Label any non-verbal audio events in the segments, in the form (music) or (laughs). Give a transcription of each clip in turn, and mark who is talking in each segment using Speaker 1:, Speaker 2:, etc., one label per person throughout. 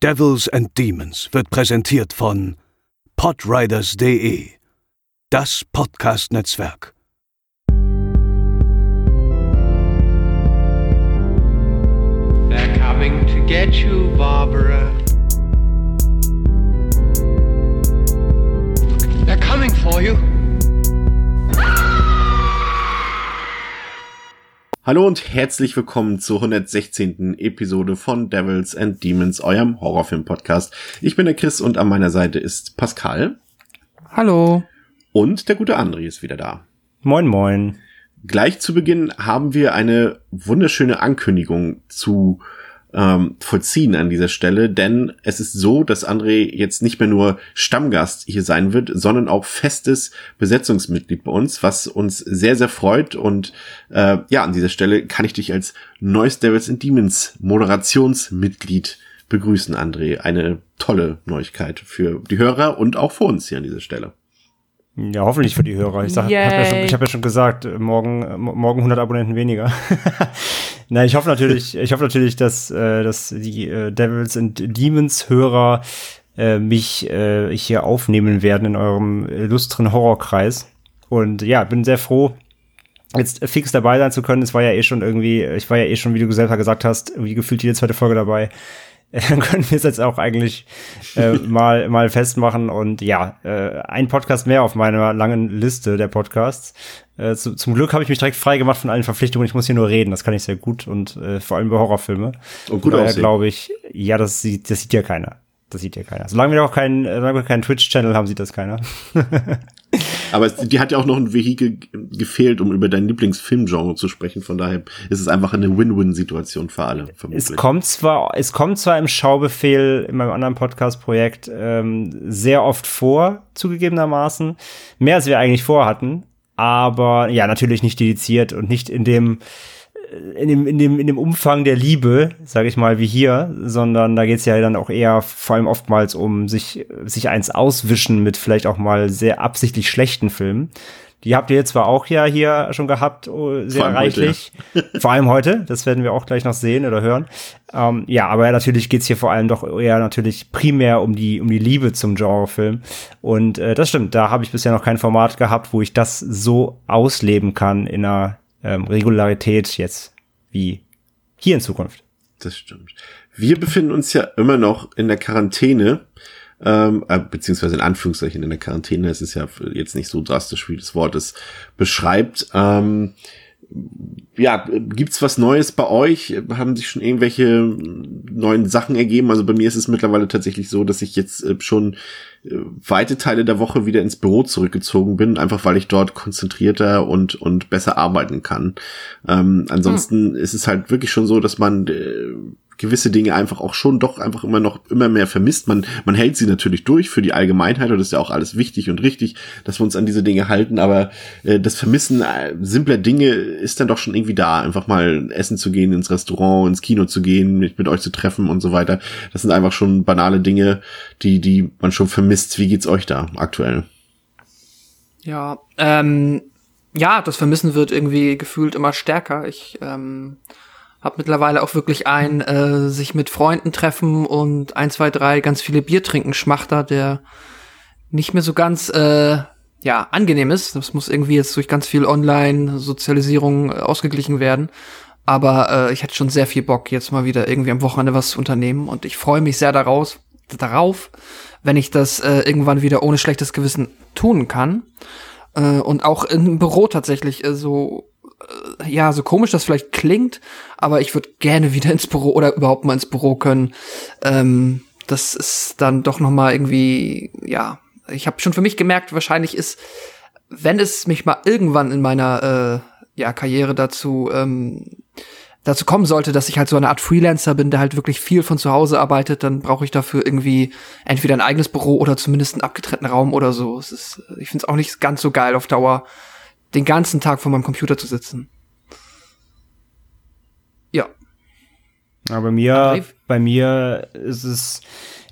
Speaker 1: Devils and Demons wird präsentiert von podriders.de, das Podcast-Netzwerk.
Speaker 2: They're coming to get you, Barbara. They're coming for you.
Speaker 3: Hallo und herzlich willkommen zur 116. Episode von Devils and Demons, eurem Horrorfilm-Podcast. Ich bin der Chris und an meiner Seite ist Pascal.
Speaker 4: Hallo.
Speaker 3: Und der gute André ist wieder da.
Speaker 4: Moin, moin.
Speaker 3: Gleich zu Beginn haben wir eine wunderschöne Ankündigung zu ähm, vollziehen an dieser Stelle, denn es ist so, dass André jetzt nicht mehr nur Stammgast hier sein wird, sondern auch festes Besetzungsmitglied bei uns, was uns sehr, sehr freut. Und äh, ja, an dieser Stelle kann ich dich als neues Devils and Demons Moderationsmitglied begrüßen, André. Eine tolle Neuigkeit für die Hörer und auch für uns hier an dieser Stelle.
Speaker 4: Ja, hoffentlich für die Hörer. Ich, sag, hab ja schon, ich habe ja schon gesagt, morgen, morgen 100 Abonnenten weniger. (laughs) Na, ich hoffe natürlich, (laughs) ich hoffe natürlich, dass, äh, dass die äh, Devils and Demons Hörer äh, mich äh, hier aufnehmen werden in eurem illustren Horrorkreis. Und ja, bin sehr froh, jetzt fix dabei sein zu können. Es war ja eh schon irgendwie, ich war ja eh schon, wie du selber gesagt hast, wie gefühlt jede zweite Folge dabei. (laughs) Dann können wir es jetzt auch eigentlich äh, (laughs) mal, mal festmachen. Und ja, äh, ein Podcast mehr auf meiner langen Liste der Podcasts. Äh, zu, zum Glück habe ich mich direkt frei gemacht von allen Verpflichtungen. Ich muss hier nur reden. Das kann ich sehr gut und äh, vor allem bei Horrorfilme.
Speaker 3: Und gut aussehen.
Speaker 4: glaube ich, ja, das sieht, das sieht ja keiner. Das sieht ja keiner. Solange wir noch keinen, solange wir keinen Twitch-Channel haben, sieht das keiner. (laughs)
Speaker 3: Aber es, die hat ja auch noch ein Vehikel gefehlt, um über dein Lieblingsfilmgenre zu sprechen. Von daher ist es einfach eine Win-Win-Situation für alle.
Speaker 4: Vermutlich. Es kommt zwar, es kommt zwar im Schaubefehl in meinem anderen Podcast-Projekt ähm, sehr oft vor, zugegebenermaßen, mehr als wir eigentlich vorhatten. Aber ja, natürlich nicht dediziert und nicht in dem in dem, in dem, in dem Umfang der Liebe, sage ich mal, wie hier, sondern da geht's ja dann auch eher vor allem oftmals um sich, sich eins auswischen mit vielleicht auch mal sehr absichtlich schlechten Filmen. Die habt ihr jetzt zwar auch ja hier schon gehabt, oh, sehr reichlich. Heute, ja. vor allem heute, das werden wir auch gleich noch sehen oder hören. Ähm, ja, aber natürlich geht's hier vor allem doch eher natürlich primär um die, um die Liebe zum Genrefilm. Und äh, das stimmt, da habe ich bisher noch kein Format gehabt, wo ich das so ausleben kann in einer ähm, Regularität jetzt wie hier in Zukunft.
Speaker 3: Das stimmt. Wir befinden uns ja immer noch in der Quarantäne, ähm, äh, beziehungsweise in Anführungszeichen in der Quarantäne. Es ist ja jetzt nicht so drastisch, wie das Wort es beschreibt. Ähm, ja, gibt's was Neues bei euch? Haben sich schon irgendwelche neuen Sachen ergeben? Also bei mir ist es mittlerweile tatsächlich so, dass ich jetzt äh, schon weite Teile der Woche wieder ins Büro zurückgezogen bin, einfach weil ich dort konzentrierter und und besser arbeiten kann. Ähm, ansonsten hm. ist es halt wirklich schon so, dass man äh, gewisse Dinge einfach auch schon doch einfach immer noch immer mehr vermisst. Man, man hält sie natürlich durch für die Allgemeinheit und das ist ja auch alles wichtig und richtig, dass wir uns an diese Dinge halten, aber äh, das Vermissen äh, simpler Dinge ist dann doch schon irgendwie da. Einfach mal essen zu gehen, ins Restaurant, ins Kino zu gehen, mich mit euch zu treffen und so weiter. Das sind einfach schon banale Dinge, die, die man schon vermisst. Wie geht's euch da aktuell?
Speaker 5: Ja, ähm, ja, das Vermissen wird irgendwie gefühlt immer stärker. Ich ähm, hab mittlerweile auch wirklich ein äh, sich mit Freunden treffen und ein, zwei, drei ganz viele Bier trinken Schmachter, der nicht mehr so ganz äh, ja angenehm ist. Das muss irgendwie jetzt durch ganz viel Online-Sozialisierung äh, ausgeglichen werden. Aber äh, ich hätte schon sehr viel Bock, jetzt mal wieder irgendwie am Wochenende was zu unternehmen. Und ich freue mich sehr daraus, darauf, wenn ich das äh, irgendwann wieder ohne schlechtes Gewissen tun kann. Äh, und auch im Büro tatsächlich äh, so ja, so komisch das vielleicht klingt, aber ich würde gerne wieder ins Büro oder überhaupt mal ins Büro können. Ähm, das ist dann doch noch mal irgendwie, ja, ich habe schon für mich gemerkt, wahrscheinlich ist, wenn es mich mal irgendwann in meiner äh, ja, Karriere dazu ähm, dazu kommen sollte, dass ich halt so eine Art Freelancer bin, der halt wirklich viel von zu Hause arbeitet, dann brauche ich dafür irgendwie entweder ein eigenes Büro oder zumindest einen abgetrennten Raum oder so. Es ist, ich finde es auch nicht ganz so geil auf Dauer, den ganzen Tag vor meinem Computer zu sitzen. Ja.
Speaker 4: Aber bei mir, bei mir ist es,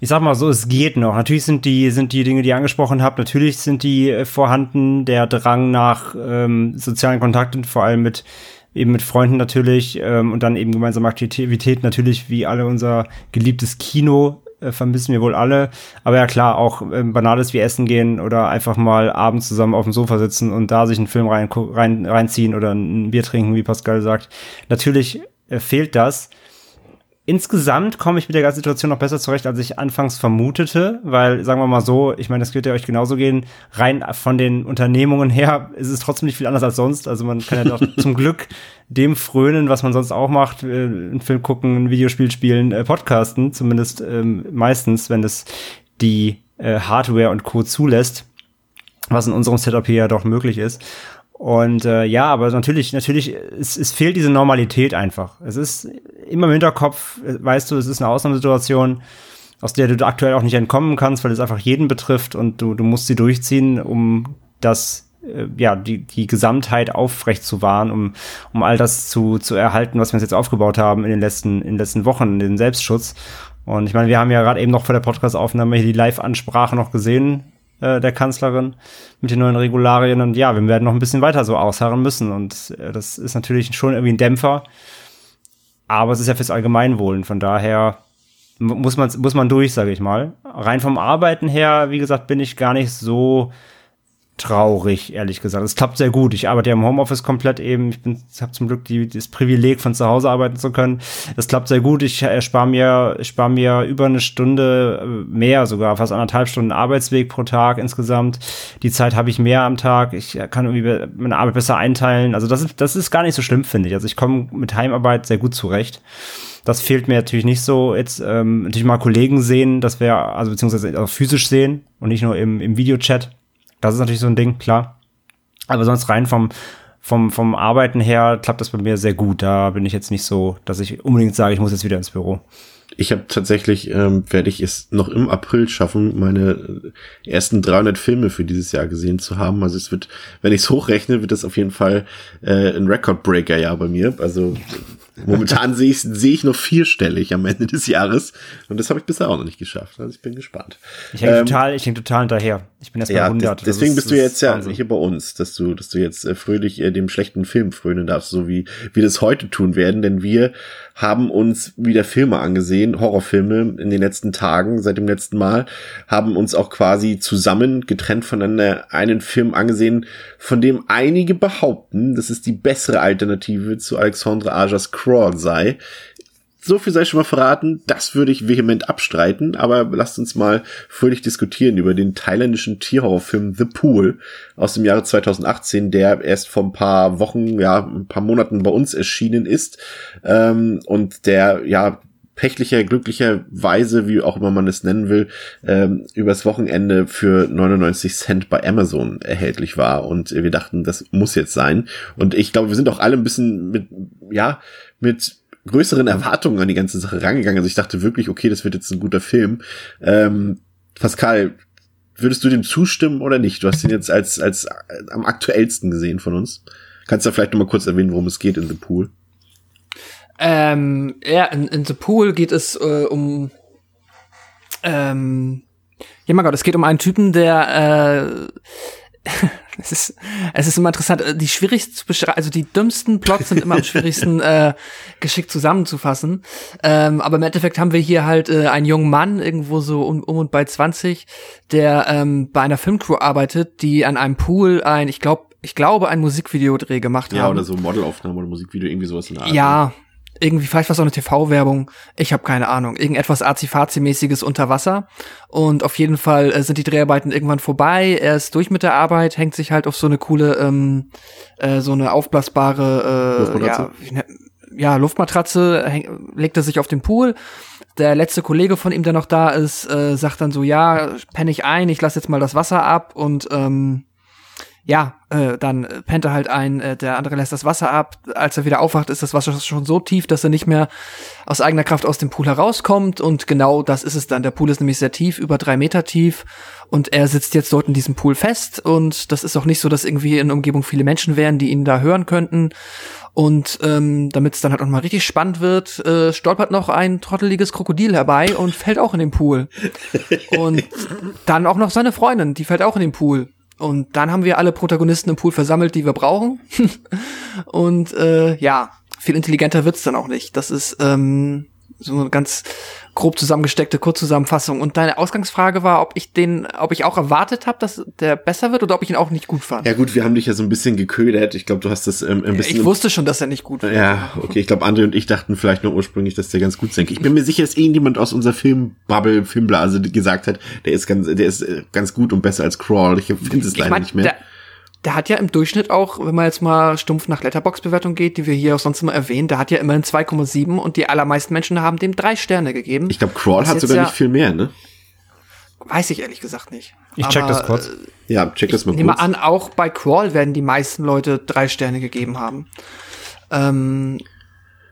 Speaker 4: ich sag mal so, es geht noch. Natürlich sind die, sind die Dinge, die ihr angesprochen habt, natürlich sind die äh, vorhanden, der Drang nach ähm, sozialen Kontakten, vor allem mit eben mit Freunden natürlich ähm, und dann eben gemeinsame Aktivitäten natürlich wie alle unser geliebtes Kino äh, vermissen wir wohl alle. Aber ja klar, auch äh, Banales wie Essen gehen oder einfach mal abends zusammen auf dem Sofa sitzen und da sich einen Film rein, rein, reinziehen oder ein Bier trinken, wie Pascal sagt. Natürlich äh, fehlt das. Insgesamt komme ich mit der ganzen Situation noch besser zurecht, als ich anfangs vermutete, weil, sagen wir mal so, ich meine, das wird ja euch genauso gehen, rein von den Unternehmungen her ist es trotzdem nicht viel anders als sonst. Also man kann ja doch (laughs) zum Glück dem frönen, was man sonst auch macht, äh, einen Film gucken, ein Videospiel spielen, äh, podcasten, zumindest ähm, meistens, wenn es die äh, Hardware und Co. zulässt, was in unserem Setup hier ja doch möglich ist. Und äh, ja, aber natürlich, natürlich, es, es fehlt diese Normalität einfach. Es ist immer im Hinterkopf, äh, weißt du, es ist eine Ausnahmesituation, aus der du aktuell auch nicht entkommen kannst, weil es einfach jeden betrifft und du, du musst sie durchziehen, um das, äh, ja, die, die Gesamtheit aufrecht zu wahren, um, um all das zu, zu erhalten, was wir uns jetzt aufgebaut haben in den letzten, in den letzten Wochen, den Selbstschutz. Und ich meine, wir haben ja gerade eben noch vor der Podcast-Aufnahme hier die Live-Ansprache noch gesehen äh, der Kanzlerin mit den neuen Regularien. Und ja, wir werden noch ein bisschen weiter so ausharren müssen. Und äh, das ist natürlich schon irgendwie ein Dämpfer. Aber es ist ja fürs Allgemeinwohlen. Von daher muss man, muss man durch, sage ich mal. Rein vom Arbeiten her, wie gesagt, bin ich gar nicht so traurig, ehrlich gesagt. Es klappt sehr gut. Ich arbeite ja im Homeoffice komplett eben. Ich bin, habe zum Glück die, das Privileg, von zu Hause arbeiten zu können. Es klappt sehr gut. Ich erspare mir, spare mir über eine Stunde äh, mehr, sogar fast anderthalb Stunden Arbeitsweg pro Tag insgesamt. Die Zeit habe ich mehr am Tag. Ich kann irgendwie meine Arbeit besser einteilen. Also das ist, das ist gar nicht so schlimm, finde ich. Also ich komme mit Heimarbeit sehr gut zurecht. Das fehlt mir natürlich nicht so. Jetzt ähm, natürlich mal Kollegen sehen, das wäre, also beziehungsweise auch physisch sehen und nicht nur im, im Videochat. Das ist natürlich so ein Ding, klar. Aber sonst rein vom, vom, vom Arbeiten her klappt das bei mir sehr gut. Da bin ich jetzt nicht so, dass ich unbedingt sage, ich muss jetzt wieder ins Büro.
Speaker 3: Ich habe tatsächlich, ähm, werde ich es noch im April schaffen, meine ersten 300 Filme für dieses Jahr gesehen zu haben. Also es wird, wenn ich es hochrechne, wird das auf jeden Fall äh, ein Record-Breaker-Jahr bei mir. Also Momentan (laughs) sehe ich, sehe ich noch vierstellig am Ende des Jahres. Und das habe ich bisher auch noch nicht geschafft. Also ich bin gespannt.
Speaker 4: Ich hänge ähm, total, ich häng total hinterher. Ich bin erst ja, 100.
Speaker 3: Deswegen ist, bist du jetzt ja Wahnsinn. hier bei uns, dass du, dass du jetzt äh, fröhlich äh, dem schlechten Film frönen darfst, so wie wir das heute tun werden. Denn wir haben uns wieder Filme angesehen, Horrorfilme in den letzten Tagen, seit dem letzten Mal, haben uns auch quasi zusammen, getrennt voneinander, einen Film angesehen, von dem einige behaupten, dass es die bessere Alternative zu Alexandre Ajas Crawl sei. So viel sei schon mal verraten, das würde ich vehement abstreiten, aber lasst uns mal fröhlich diskutieren über den thailändischen Tierhorrorfilm The Pool aus dem Jahre 2018, der erst vor ein paar Wochen, ja, ein paar Monaten bei uns erschienen ist ähm, und der, ja, pächtlicher, glücklicherweise, wie auch immer man es nennen will, ähm, übers Wochenende für 99 Cent bei Amazon erhältlich war. Und wir dachten, das muss jetzt sein. Und ich glaube, wir sind auch alle ein bisschen mit, ja, mit größeren Erwartungen an die ganze Sache rangegangen. Also ich dachte wirklich, okay, das wird jetzt ein guter Film. Ähm, Pascal, würdest du dem zustimmen oder nicht? Du hast ihn jetzt als, als äh, am aktuellsten gesehen von uns. Kannst du vielleicht noch mal kurz erwähnen, worum es geht in The Pool?
Speaker 5: Ähm, ja, in, in The Pool geht es äh, um ähm, ja mein Gott, es geht um einen Typen, der äh, (laughs) (laughs) es ist, es ist immer interessant, äh, die schwierigsten zu beschreiben, also die dümmsten Plots sind immer am (laughs) schwierigsten äh, geschickt zusammenzufassen. Ähm, aber im Endeffekt haben wir hier halt äh, einen jungen Mann, irgendwo so um, um und bei 20, der ähm, bei einer Filmcrew arbeitet, die an einem Pool ein, ich glaube, ich glaube, ein Musikvideodreh gemacht
Speaker 3: ja,
Speaker 5: haben.
Speaker 3: Ja, oder so Modelaufnahme oder Musikvideo, irgendwie sowas in der
Speaker 5: Art. Ja? Irgendwie, vielleicht war es auch eine TV-Werbung, ich habe keine Ahnung, irgendetwas Azifazi-mäßiges unter Wasser. Und auf jeden Fall äh, sind die Dreharbeiten irgendwann vorbei, er ist durch mit der Arbeit, hängt sich halt auf so eine coole, ähm, äh, so eine aufblasbare, äh, ja, ne, ja, Luftmatratze, häng, legt er sich auf den Pool. Der letzte Kollege von ihm, der noch da ist, äh, sagt dann so, ja, penne ich ein, ich lass jetzt mal das Wasser ab und ähm, ja, äh, dann pennt er halt ein, äh, der andere lässt das Wasser ab. Als er wieder aufwacht, ist das Wasser schon so tief, dass er nicht mehr aus eigener Kraft aus dem Pool herauskommt. Und genau das ist es dann. Der Pool ist nämlich sehr tief, über drei Meter tief. Und er sitzt jetzt dort in diesem Pool fest. Und das ist auch nicht so, dass irgendwie in der Umgebung viele Menschen wären, die ihn da hören könnten. Und ähm, damit es dann halt auch mal richtig spannend wird, äh, stolpert noch ein trotteliges Krokodil herbei und fällt auch in den Pool. (laughs) und dann auch noch seine Freundin, die fällt auch in den Pool. Und dann haben wir alle Protagonisten im Pool versammelt, die wir brauchen. (laughs) und äh, ja, viel intelligenter wird's dann auch nicht. Das ist, ähm, so eine ganz grob zusammengesteckte Kurzzusammenfassung. Und deine Ausgangsfrage war, ob ich den, ob ich auch erwartet habe, dass der besser wird oder ob ich ihn auch nicht gut fand.
Speaker 3: Ja gut, wir haben dich ja so ein bisschen geködert. Ich glaube, du hast das ähm, ein bisschen.
Speaker 5: Ich wusste schon, dass er nicht gut
Speaker 3: wird. Ja, okay. Ich glaube, André und ich dachten vielleicht nur ursprünglich, dass der ganz gut sein Ich bin mir sicher, dass irgendjemand aus unserer Filmbubble, Filmblase gesagt hat, der ist ganz, der ist äh, ganz gut und besser als Crawl. Ich finde es leider mein, nicht mehr.
Speaker 5: Der, der hat ja im Durchschnitt auch, wenn man jetzt mal stumpf nach Letterbox-Bewertung geht, die wir hier auch sonst immer erwähnen, der hat ja immerhin 2,7 und die allermeisten Menschen haben dem drei Sterne gegeben.
Speaker 3: Ich glaube, Crawl hat sogar ja, nicht viel mehr, ne?
Speaker 5: Weiß ich ehrlich gesagt nicht.
Speaker 4: Ich check Aber, das kurz.
Speaker 3: Äh, ja, check das mal
Speaker 5: kurz. Ich nehme an, auch bei Crawl werden die meisten Leute drei Sterne gegeben haben. Ähm,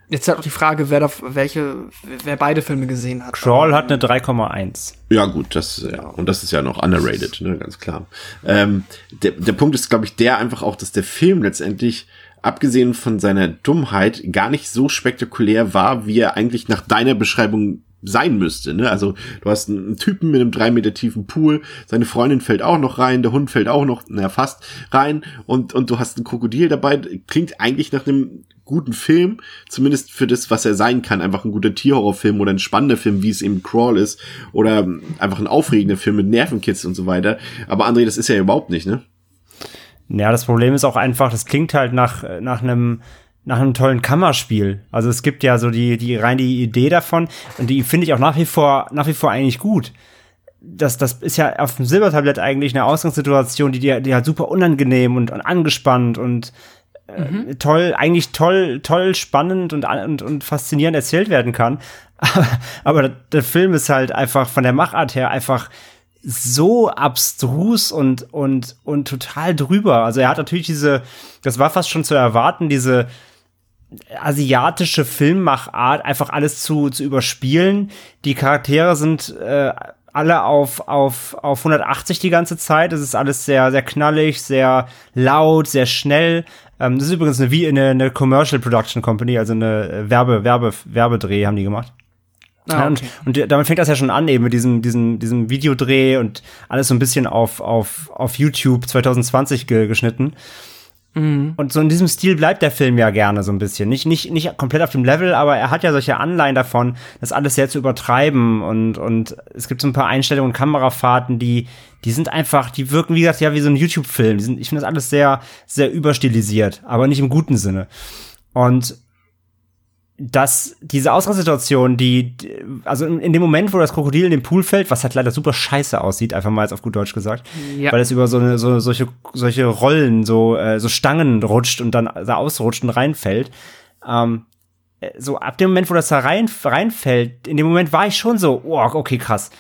Speaker 5: Jetzt halt auch die Frage, wer da, welche, wer beide Filme gesehen hat.
Speaker 4: Crawl hat eine 3,1.
Speaker 3: Ja, gut, das, ja, und das ist ja noch underrated, ne, ganz klar. Ähm, der, der Punkt ist, glaube ich, der einfach auch, dass der Film letztendlich, abgesehen von seiner Dummheit, gar nicht so spektakulär war, wie er eigentlich nach deiner Beschreibung sein müsste. Ne? Also du hast einen Typen mit einem drei Meter tiefen Pool, seine Freundin fällt auch noch rein, der Hund fällt auch noch, naja, fast rein und, und du hast ein Krokodil dabei. Klingt eigentlich nach einem guten Film, zumindest für das, was er sein kann. Einfach ein guter Tierhorrorfilm oder ein spannender Film, wie es eben Crawl ist. Oder einfach ein aufregender Film mit Nervenkitzel und so weiter. Aber André, das ist ja überhaupt nicht, ne?
Speaker 4: Ja, das Problem ist auch einfach, das klingt halt nach, nach einem nach einem tollen Kammerspiel. Also es gibt ja so die, die rein die Idee davon und die finde ich auch nach wie vor, nach wie vor eigentlich gut. Das, das ist ja auf dem Silbertablett eigentlich eine Ausgangssituation, die, die, die halt super unangenehm und, und angespannt und äh, mhm. toll, eigentlich toll, toll, spannend und, und, und faszinierend erzählt werden kann. (laughs) Aber der Film ist halt einfach von der Machart her einfach so abstrus und, und, und total drüber. Also er hat natürlich diese, das war fast schon zu erwarten, diese asiatische Filmmachart, einfach alles zu, zu überspielen. Die Charaktere sind äh, alle auf, auf, auf 180 die ganze Zeit. Es ist alles sehr, sehr knallig, sehr laut, sehr schnell. Ähm, das ist übrigens eine, wie eine, eine Commercial Production Company, also eine äh, Werbe, Werbe, Werbedreh haben die gemacht. Ah, okay. und, und damit fängt das ja schon an, eben mit diesem, diesem, diesem Videodreh und alles so ein bisschen auf, auf, auf YouTube 2020 ge geschnitten. Mhm. Und so in diesem Stil bleibt der Film ja gerne so ein bisschen. Nicht, nicht, nicht komplett auf dem Level, aber er hat ja solche Anleihen davon, das alles sehr zu übertreiben. Und, und es gibt so ein paar Einstellungen und Kamerafahrten, die, die sind einfach, die wirken, wie gesagt, ja wie so ein YouTube-Film. Ich finde das alles sehr, sehr überstilisiert, aber nicht im guten Sinne. Und dass diese Ausgangssituation, die, also in, dem Moment, wo das Krokodil in den Pool fällt, was halt leider super scheiße aussieht, einfach mal jetzt auf gut Deutsch gesagt, ja. weil es über so eine, so, solche, solche Rollen, so, äh, so Stangen rutscht und dann da ausrutscht und reinfällt, ähm, äh, so ab dem Moment, wo das da rein, reinfällt, in dem Moment war ich schon so, oh, okay, krass.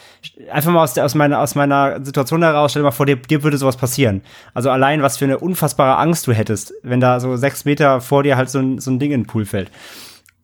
Speaker 4: Einfach mal aus, der, aus, meiner, aus meiner Situation heraus, stell dir mal vor, dir, dir würde sowas passieren. Also allein, was für eine unfassbare Angst du hättest, wenn da so sechs Meter vor dir halt so ein, so ein Ding in den Pool fällt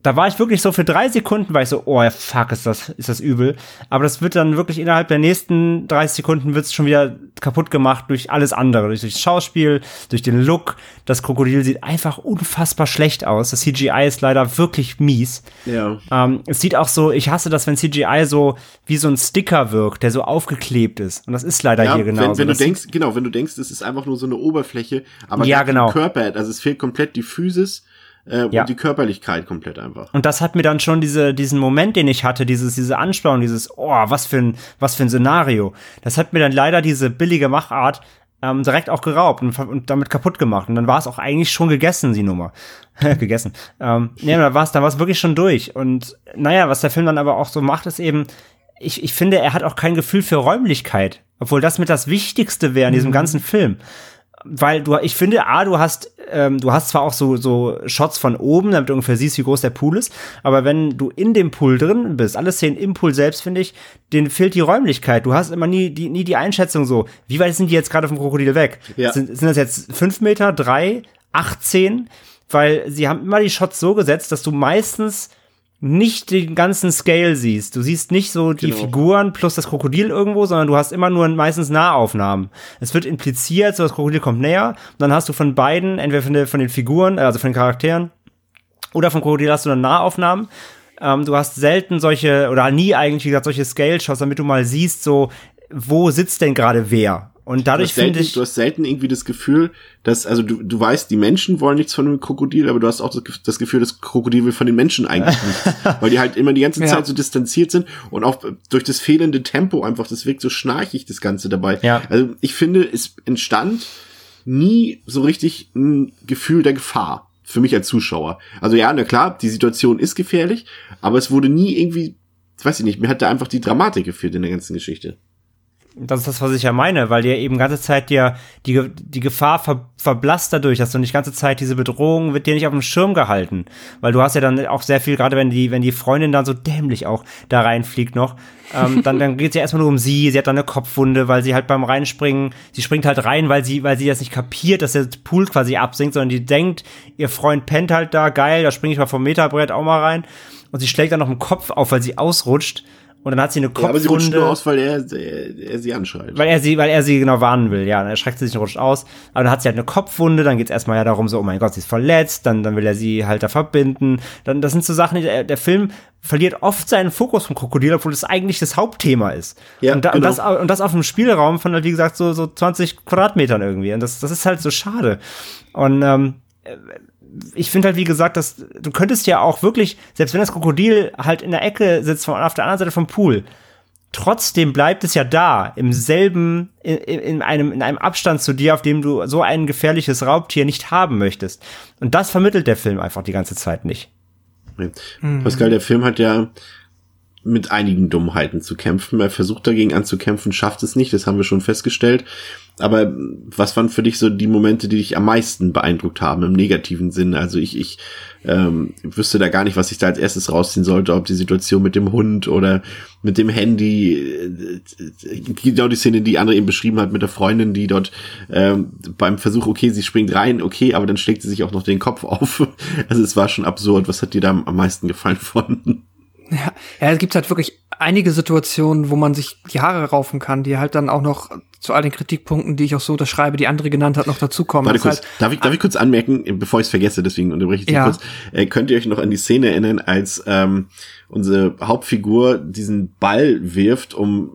Speaker 4: da war ich wirklich so für drei Sekunden, war ich so, oh ja, fuck, ist das, ist das übel. Aber das wird dann wirklich innerhalb der nächsten 30 Sekunden wird's schon wieder kaputt gemacht durch alles andere. Durch das Schauspiel, durch den Look. Das Krokodil sieht einfach unfassbar schlecht aus. Das CGI ist leider wirklich mies.
Speaker 3: Ja.
Speaker 4: Ähm, es sieht auch so, ich hasse das, wenn CGI so wie so ein Sticker wirkt, der so aufgeklebt ist. Und das ist leider ja, hier genau.
Speaker 3: Wenn, wenn du denkst, genau, wenn du denkst, es ist einfach nur so eine Oberfläche, aber
Speaker 4: ja, genau.
Speaker 3: Körper, also es fehlt komplett die Physis äh, ja. und die Körperlichkeit komplett einfach.
Speaker 4: Und das hat mir dann schon diese, diesen Moment, den ich hatte, dieses, diese Anspannung, dieses, oh, was für ein, was für ein Szenario. Das hat mir dann leider diese billige Machart ähm, direkt auch geraubt und, und damit kaputt gemacht. Und dann war es auch eigentlich schon gegessen, die Nummer. (laughs) gegessen. Ähm, ja, da war es dann war's wirklich schon durch. Und naja, was der Film dann aber auch so macht, ist eben, ich, ich finde, er hat auch kein Gefühl für Räumlichkeit. Obwohl das mit das Wichtigste wäre in diesem mhm. ganzen Film weil du, ich finde, A, du hast, ähm, du hast zwar auch so, so Shots von oben, damit du ungefähr siehst, wie groß der Pool ist, aber wenn du in dem Pool drin bist, alle Szenen im Pool selbst, finde ich, denen fehlt die Räumlichkeit. Du hast immer nie die, nie die Einschätzung so, wie weit sind die jetzt gerade vom Krokodil weg? Ja. Sind, sind das jetzt fünf Meter, drei, 18? Weil sie haben immer die Shots so gesetzt, dass du meistens nicht den ganzen Scale siehst. Du siehst nicht so die genau. Figuren plus das Krokodil irgendwo, sondern du hast immer nur meistens Nahaufnahmen. Es wird impliziert, so das Krokodil kommt näher, und dann hast du von beiden, entweder von, der, von den Figuren, also von den Charakteren, oder vom Krokodil hast du dann Nahaufnahmen. Ähm, du hast selten solche, oder nie eigentlich, wie gesagt, solche Scale-Shots, damit du mal siehst, so, wo sitzt denn gerade wer? Und dadurch
Speaker 3: du hast, selten,
Speaker 4: finde ich.
Speaker 3: du hast selten irgendwie das Gefühl, dass, also du, du weißt, die Menschen wollen nichts von einem Krokodil, aber du hast auch das Gefühl, das Krokodil will von den Menschen eigentlich (laughs) nichts. weil die halt immer die ganze
Speaker 5: Ja.
Speaker 3: Zeit so distanziert sind und auch durch das fehlende Tempo einfach, das wirkt so schnarchig, das Ganze dabei.
Speaker 4: Ja.
Speaker 3: Also ich finde, es entstand nie so richtig ein Gefühl der Gefahr für mich als Zuschauer. Also ja, na klar, die Situation ist gefährlich, aber es wurde nie irgendwie, weiß ich nicht, mir hat da einfach die Dramatik gefehlt in der ganzen Geschichte.
Speaker 4: Das ist das, was ich ja meine, weil dir eben ganze Zeit dir die, die Gefahr ver, verblasst dadurch, dass du nicht ganze Zeit diese Bedrohung wird dir nicht auf dem Schirm gehalten. Weil du hast ja dann auch sehr viel, gerade wenn die, wenn die Freundin dann so dämlich auch da reinfliegt noch, ähm, dann, dann geht es ja erstmal nur um sie, sie hat dann eine Kopfwunde, weil sie halt beim Reinspringen, sie springt halt rein, weil sie, weil sie das nicht kapiert, dass der Pool quasi absinkt, sondern die denkt, ihr Freund pennt halt da, geil, da springe ich mal vom Meterbrett auch mal rein. Und sie schlägt dann noch im Kopf auf, weil sie ausrutscht. Und dann hat sie eine
Speaker 3: Ja,
Speaker 4: Kopfwunde.
Speaker 3: aber sie rutscht nur aus, weil er, er, er sie anschreit.
Speaker 4: Weil er sie, weil er sie genau warnen will, ja. Dann erschreckt sie sich und rutscht aus. Aber dann hat sie halt eine Kopfwunde, dann geht's erstmal ja darum, so, oh mein Gott, sie ist verletzt, dann, dann will er sie halt da verbinden. Dann, das sind so Sachen, die, der, der Film verliert oft seinen Fokus vom Krokodil, obwohl das eigentlich das Hauptthema ist.
Speaker 3: Ja,
Speaker 4: und, da,
Speaker 3: genau.
Speaker 4: und, das, und das auf einem Spielraum von, halt, wie gesagt, so, so 20 Quadratmetern irgendwie. Und das, das ist halt so schade. Und ähm, ich finde halt, wie gesagt, dass du könntest ja auch wirklich, selbst wenn das Krokodil halt in der Ecke sitzt, von, auf der anderen Seite vom Pool, trotzdem bleibt es ja da, im selben, in, in, einem, in einem Abstand zu dir, auf dem du so ein gefährliches Raubtier nicht haben möchtest. Und das vermittelt der Film einfach die ganze Zeit nicht.
Speaker 3: Nee. Pascal, der Film hat ja mit einigen Dummheiten zu kämpfen. Er versucht dagegen anzukämpfen, schafft es nicht, das haben wir schon festgestellt. Aber was waren für dich so die Momente, die dich am meisten beeindruckt haben, im negativen Sinne? Also ich, ich ähm, wüsste da gar nicht, was ich da als erstes rausziehen sollte, ob die Situation mit dem Hund oder mit dem Handy, äh, genau die Szene, die André eben beschrieben hat, mit der Freundin, die dort ähm, beim Versuch, okay, sie springt rein, okay, aber dann schlägt sie sich auch noch den Kopf (laughs) auf. Also es war schon absurd. Was hat dir da am meisten gefallen von?
Speaker 5: Ja, ja, es gibt halt wirklich einige Situationen, wo man sich die Haare raufen kann, die halt dann auch noch zu all den Kritikpunkten, die ich auch so unterschreibe, die andere genannt hat, noch dazukommen.
Speaker 3: Warte kurz,
Speaker 5: halt,
Speaker 3: darf ich, darf ich kurz anmerken, bevor ich es vergesse, deswegen unterbreche ich dich
Speaker 5: Ja.
Speaker 3: kurz. Äh, könnt ihr euch noch an die Szene erinnern, als ähm, unsere Hauptfigur diesen Ball wirft, um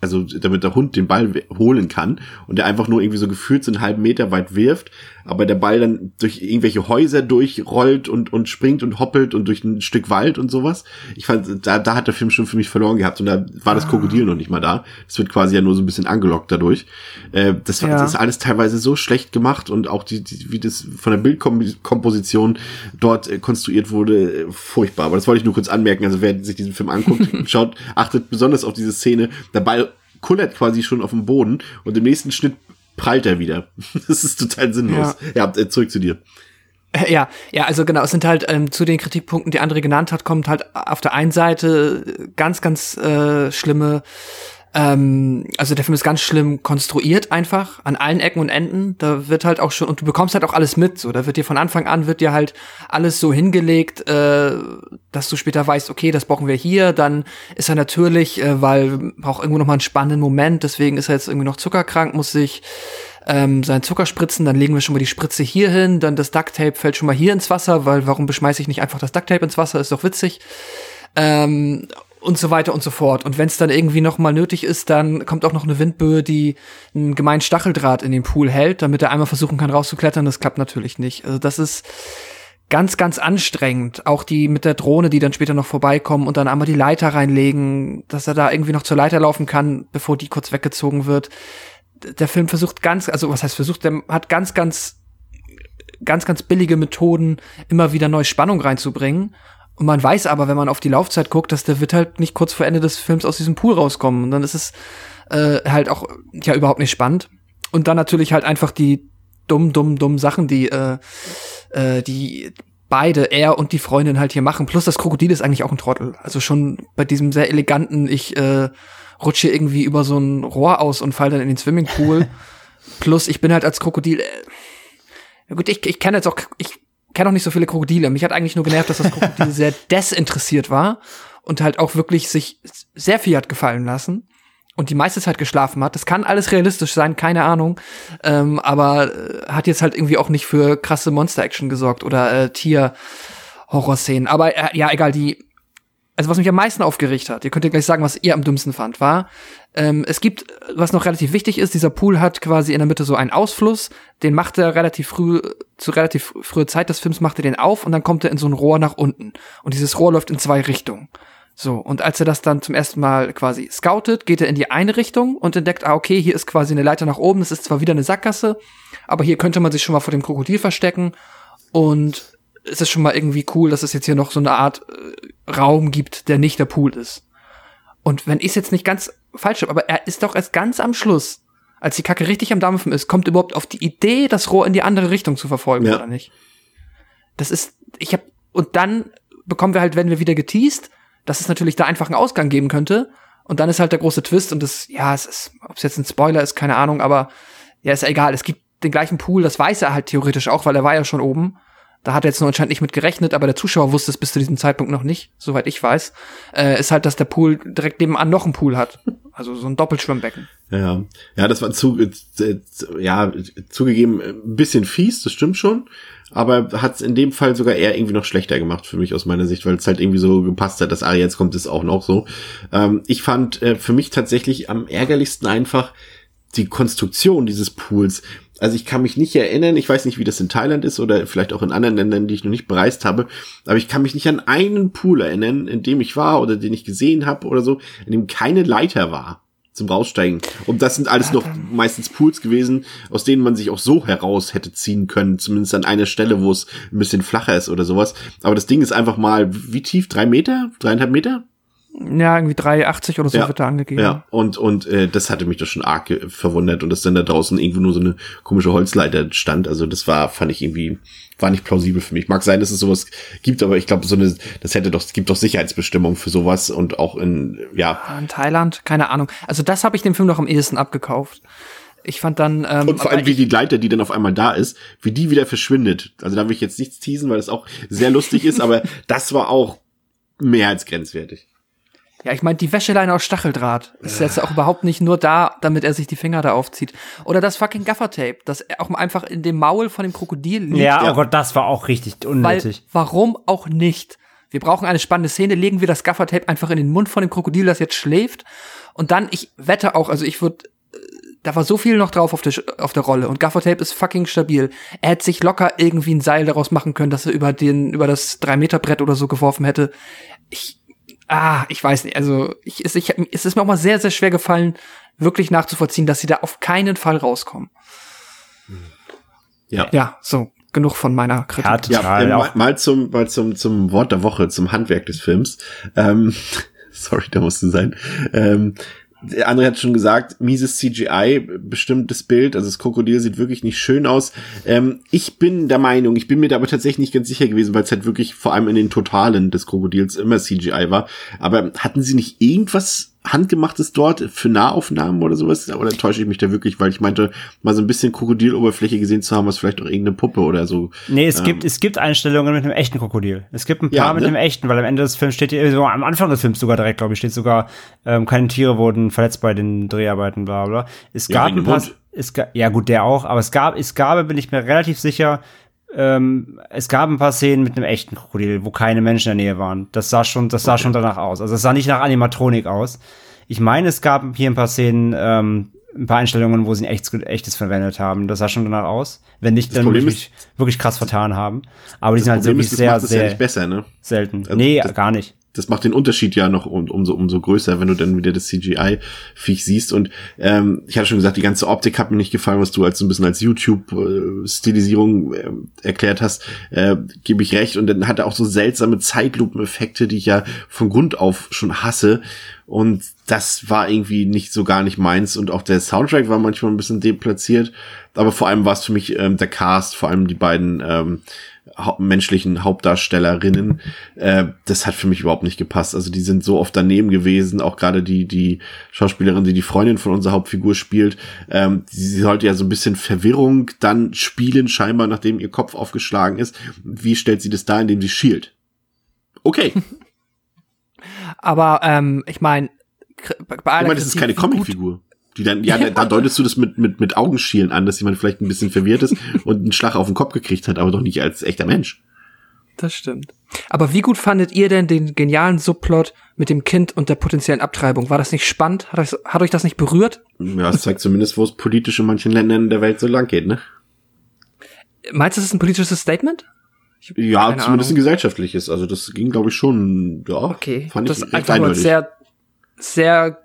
Speaker 3: also damit der Hund den Ball holen kann und der einfach nur irgendwie so gefühlt so einen halben Meter weit wirft, aber der Ball dann durch irgendwelche Häuser durchrollt und, und springt und hoppelt und durch ein Stück Wald und sowas. Ich fand, da, da hat der Film schon für mich verloren gehabt und da war das Krokodil noch nicht mal da. Es wird quasi ja nur so ein bisschen angelockt dadurch. Äh, das, war,
Speaker 5: Ja.
Speaker 3: das ist alles teilweise so schlecht gemacht und auch die, die wie das von der Bildkomposition dort äh, konstruiert wurde, äh, furchtbar. Aber das wollte ich nur kurz anmerken. Also wer sich diesen Film anguckt, (laughs) schaut, achtet besonders auf diese Szene. Der Ball kullert quasi schon auf dem Boden und im nächsten Schnitt prallt er wieder. (laughs) Das ist total sinnlos. Ja, äh, zurück zu dir.
Speaker 5: Äh, Ja, ja, also genau, es sind halt ähm, zu den Kritikpunkten, die andere genannt hat, kommt halt auf der einen Seite ganz, ganz äh, schlimme, ähm, also der Film ist ganz schlimm konstruiert einfach, an allen Ecken und Enden. Da wird halt auch schon, und du bekommst halt auch alles mit, so, da wird dir von Anfang an, wird dir halt alles so hingelegt, äh, dass du später weißt, okay, das brauchen wir hier, dann ist er natürlich, äh, weil braucht irgendwo noch mal einen spannenden Moment, deswegen ist er jetzt irgendwie noch zuckerkrank, muss sich ähm, seinen Zucker spritzen, dann legen wir schon mal die Spritze hier hin, dann das Ducktape fällt schon mal hier ins Wasser, weil warum beschmeiße ich nicht einfach das Ducktape ins Wasser, ist doch witzig. Ähm, und so weiter und so fort. Und wenn es dann irgendwie noch mal nötig ist, dann kommt auch noch eine Windböe, die einen gemeinen Stacheldraht in den Pool hält, damit er einmal versuchen kann rauszuklettern. Das klappt natürlich nicht. Also das ist ganz, ganz anstrengend. Auch die mit der Drohne, die dann später noch vorbeikommen und dann einmal die Leiter reinlegen, dass er da irgendwie noch zur Leiter laufen kann, bevor die kurz weggezogen wird. Der Film versucht ganz, also was heißt versucht, der hat ganz, ganz, ganz, ganz billige Methoden, immer wieder neue Spannung reinzubringen. Und man weiß aber, wenn man auf die Laufzeit guckt, dass der wird halt nicht kurz vor Ende des Films aus diesem Pool rauskommen. Und dann ist es äh, halt auch ja überhaupt nicht spannend. Und dann natürlich halt einfach die dumm, dumm, dumm Sachen, die äh, äh, die beide, er und die Freundin halt hier machen. Plus das Krokodil ist eigentlich auch ein Trottel. Also schon bei diesem sehr eleganten, ich äh, rutsche irgendwie über so ein Rohr aus und fall dann in den Swimmingpool. (laughs) Plus ich bin halt als Krokodil. Äh, gut, ich, ich kenne jetzt auch, ich kenne auch nicht so viele Krokodile. Mich hat eigentlich nur genervt, dass das Krokodil (laughs) sehr desinteressiert war und halt auch wirklich sich sehr viel hat gefallen lassen und die meiste Zeit geschlafen hat. Das kann alles realistisch sein, keine Ahnung. Ähm, aber äh, hat jetzt halt irgendwie auch nicht für krasse Monster-Action gesorgt oder äh, Tier-Horror-Szenen. Aber äh, ja, egal, die also was mich am meisten aufgeregt hat, ihr könnt ja gleich sagen, was ihr am dümmsten fand, war, ähm, es gibt, was noch relativ wichtig ist, dieser Pool hat quasi in der Mitte so einen Ausfluss, den macht er relativ früh, zu relativ früher Zeit des Films macht er den auf und dann kommt er in so ein Rohr nach unten. Und dieses Rohr läuft in zwei Richtungen. So, und als er das dann zum ersten Mal quasi scoutet, geht er in die eine Richtung und entdeckt, ah, okay, hier ist quasi eine Leiter nach oben, das ist zwar wieder eine Sackgasse, aber hier könnte man sich schon mal vor dem Krokodil verstecken und es ist schon mal irgendwie cool, dass es jetzt hier noch so eine Art äh, Raum gibt, der nicht der Pool ist. Und wenn ich es jetzt nicht ganz falsch habe, aber er ist doch erst ganz am Schluss, als die Kacke richtig am Dampfen ist, kommt überhaupt auf die Idee, das Rohr in die andere Richtung zu verfolgen,
Speaker 3: Ja.
Speaker 5: oder nicht? Das ist, ich hab, und dann bekommen wir halt, wenn wir wieder geteased, dass es natürlich da einfach einen Ausgang geben könnte. Und dann ist halt der große Twist und das, ja, es ist, ob es jetzt ein Spoiler ist, keine Ahnung, aber ja, ist ja egal. Es gibt den gleichen Pool, das weiß er halt theoretisch auch, weil er war ja schon oben. Da hat er jetzt nur anscheinend nicht mit gerechnet, aber der Zuschauer wusste es bis zu diesem Zeitpunkt noch nicht, soweit ich weiß. Äh, ist halt, dass der Pool direkt nebenan noch einen Pool hat. Also so ein Doppelschwimmbecken.
Speaker 3: Ja, ja, das war zu, äh, äh, ja, zugegeben ein bisschen fies, das stimmt schon, aber hat es in dem Fall sogar eher irgendwie noch schlechter gemacht für mich aus meiner Sicht, weil es halt irgendwie so gepasst hat, dass ah, jetzt kommt es auch noch so. Ähm, ich fand äh, für mich tatsächlich am ärgerlichsten einfach die Konstruktion dieses Pools. Also ich kann mich nicht erinnern, ich weiß nicht, wie das in Thailand ist oder vielleicht auch in anderen Ländern, die ich noch nicht bereist habe, aber ich kann mich nicht an einen Pool erinnern, in dem ich war oder den ich gesehen habe oder so, in dem keine Leiter war zum Raussteigen. Und das sind alles noch meistens Pools gewesen, aus denen man sich auch so heraus hätte ziehen können, zumindest an einer Stelle, wo es ein bisschen flacher ist oder sowas. Aber das Ding ist einfach mal, wie tief? Drei Meter? Dreieinhalb Meter?
Speaker 5: Ja, irgendwie 3,80 oder so
Speaker 3: Ja.
Speaker 5: wird da angegeben.
Speaker 3: Ja, und, und äh, das hatte mich doch schon arg verwundert und dass dann da draußen irgendwo nur so eine komische Holzleiter stand. Also das war, fand ich irgendwie, war nicht plausibel für mich. Mag sein, dass es sowas gibt, aber ich glaube, so eine, das hätte doch, es gibt doch Sicherheitsbestimmungen für sowas und auch in, ja.
Speaker 5: In Thailand, keine Ahnung. Also das habe ich dem Film noch am ehesten abgekauft. Ich fand dann ähm,
Speaker 3: Und vor allem, wie die Leiter, die dann auf einmal da ist, wie die wieder verschwindet. Also da will ich jetzt nichts teasen, weil das auch sehr lustig ist, aber das war auch mehr als grenzwertig.
Speaker 5: Ja, ich meine, die Wäscheleine aus Stacheldraht ist jetzt auch überhaupt nicht nur da, damit er sich die Finger da aufzieht. Oder das fucking Gaffertape, das auch einfach in dem Maul von dem Krokodil liegt.
Speaker 4: Ja, oh Gott, das war auch richtig
Speaker 5: weil,
Speaker 4: unnötig.
Speaker 5: warum auch nicht? Wir brauchen eine spannende Szene, legen wir das Gaffertape einfach in den Mund von dem Krokodil, das jetzt schläft. Und dann, ich wette auch, also ich würde, da war so viel noch drauf auf der, auf der Rolle und Gaffertape ist fucking stabil. Er hätte sich locker irgendwie ein Seil daraus machen können, dass er über den, über das 3-Meter-Brett oder so geworfen hätte. Ich, ah, ich weiß nicht, also ich, es, ich, es ist mir auch mal sehr, sehr schwer gefallen, wirklich nachzuvollziehen, dass sie da auf keinen Fall rauskommen.
Speaker 3: Ja.
Speaker 5: Ja, so, genug von meiner Kritik.
Speaker 4: Ja,
Speaker 3: Ja,
Speaker 4: total.
Speaker 3: äh, mal, mal zum, mal zum, zum Wort der Woche, zum Handwerk des Films. Ähm, (laughs) sorry, da musste sein. Ähm, der André hat schon gesagt, mieses CGI, bestimmtes Bild, also das Krokodil sieht wirklich nicht schön aus. Ähm, ich bin der Meinung, ich bin mir da aber tatsächlich nicht ganz sicher gewesen, weil es halt wirklich vor allem in den Totalen des Krokodils immer CGI war. Aber hatten sie nicht irgendwas handgemachtes dort für Nahaufnahmen oder sowas? Oder täusche ich mich da wirklich, weil ich meinte, mal so ein bisschen Krokodiloberfläche gesehen zu haben, was vielleicht auch irgendeine Puppe oder so.
Speaker 4: nee, es gibt, es gibt Einstellungen mit einem echten Krokodil. Es gibt ein paar
Speaker 3: Ja,
Speaker 4: mit
Speaker 3: ne?
Speaker 4: einem echten, weil am Ende des Films steht so am Anfang des Films sogar direkt, glaube ich, steht sogar, ähm, keine Tiere wurden verletzt bei den Dreharbeiten, bla bla. Es gab ein paar, es ja gut, der auch, aber es gab, es gab, bin ich mir relativ sicher, ähm, es gab ein paar Szenen mit einem echten Krokodil, wo keine Menschen in der Nähe waren. Das sah schon, das sah schon danach aus. Also es sah nicht nach Animatronik aus. Ich meine, es gab hier ein paar Szenen, ähm, ein paar Einstellungen, wo sie ein echtes, echtes verwendet haben. Das sah schon danach aus. Wenn nicht, dann
Speaker 3: Problem
Speaker 4: wirklich, wirklich krass vertan haben. Aber die sind halt wirklich
Speaker 3: ist, das
Speaker 4: sehr, sehr
Speaker 3: nicht besser, ne?
Speaker 4: selten.
Speaker 3: Also
Speaker 4: nee,
Speaker 3: das-
Speaker 4: gar nicht.
Speaker 3: Das macht den Unterschied ja noch um, umso, umso größer, wenn du dann wieder das CGI-Viech siehst. Und ähm, ich hatte schon gesagt, die ganze Optik hat mir nicht gefallen, was du als so ein bisschen als YouTube-Stilisierung äh, erklärt hast, äh, gebe ich recht. Und dann hat er auch so seltsame Zeitlupeneffekte, die ich ja von Grund auf schon hasse. Und das war irgendwie nicht so gar nicht meins. Und auch der Soundtrack war manchmal ein bisschen deplatziert. Aber vor allem war es für mich ähm, der Cast, vor allem die beiden ähm, menschlichen Hauptdarstellerinnen, äh, das hat für mich überhaupt nicht gepasst. Also die sind so oft daneben gewesen, auch gerade die die Schauspielerin, die die Freundin von unserer Hauptfigur spielt, ähm, sie sollte ja so ein bisschen Verwirrung dann spielen, scheinbar, nachdem ihr Kopf aufgeschlagen ist. Wie stellt sie das dar, indem sie schielt? Okay, (laughs)
Speaker 5: Aber ähm, ich meine, bei
Speaker 3: ich
Speaker 5: aller
Speaker 3: meine, das ist keine Comicfigur. Die dann, ja, (laughs) da deutest du das mit, mit, mit Augenschielen an, dass jemand vielleicht ein bisschen verwirrt ist (laughs) und einen Schlag auf den Kopf gekriegt hat, aber doch nicht als echter Mensch.
Speaker 5: Das stimmt. Aber wie gut fandet ihr denn den genialen Subplot mit dem Kind und der potenziellen Abtreibung? War das nicht spannend? Hat euch, hat euch das nicht berührt?
Speaker 3: Ja, es zeigt zumindest, wo es politisch in manchen Ländern der Welt so lang geht, ne?
Speaker 5: Meinst du, das ist ein politisches Statement?
Speaker 3: Ja, zumindest ein
Speaker 5: Ahnung.
Speaker 3: gesellschaftliches. Also das ging, glaube ich, schon, ja,
Speaker 5: Okay,
Speaker 3: fand
Speaker 5: das
Speaker 3: ich
Speaker 5: einfach nur sehr, sehr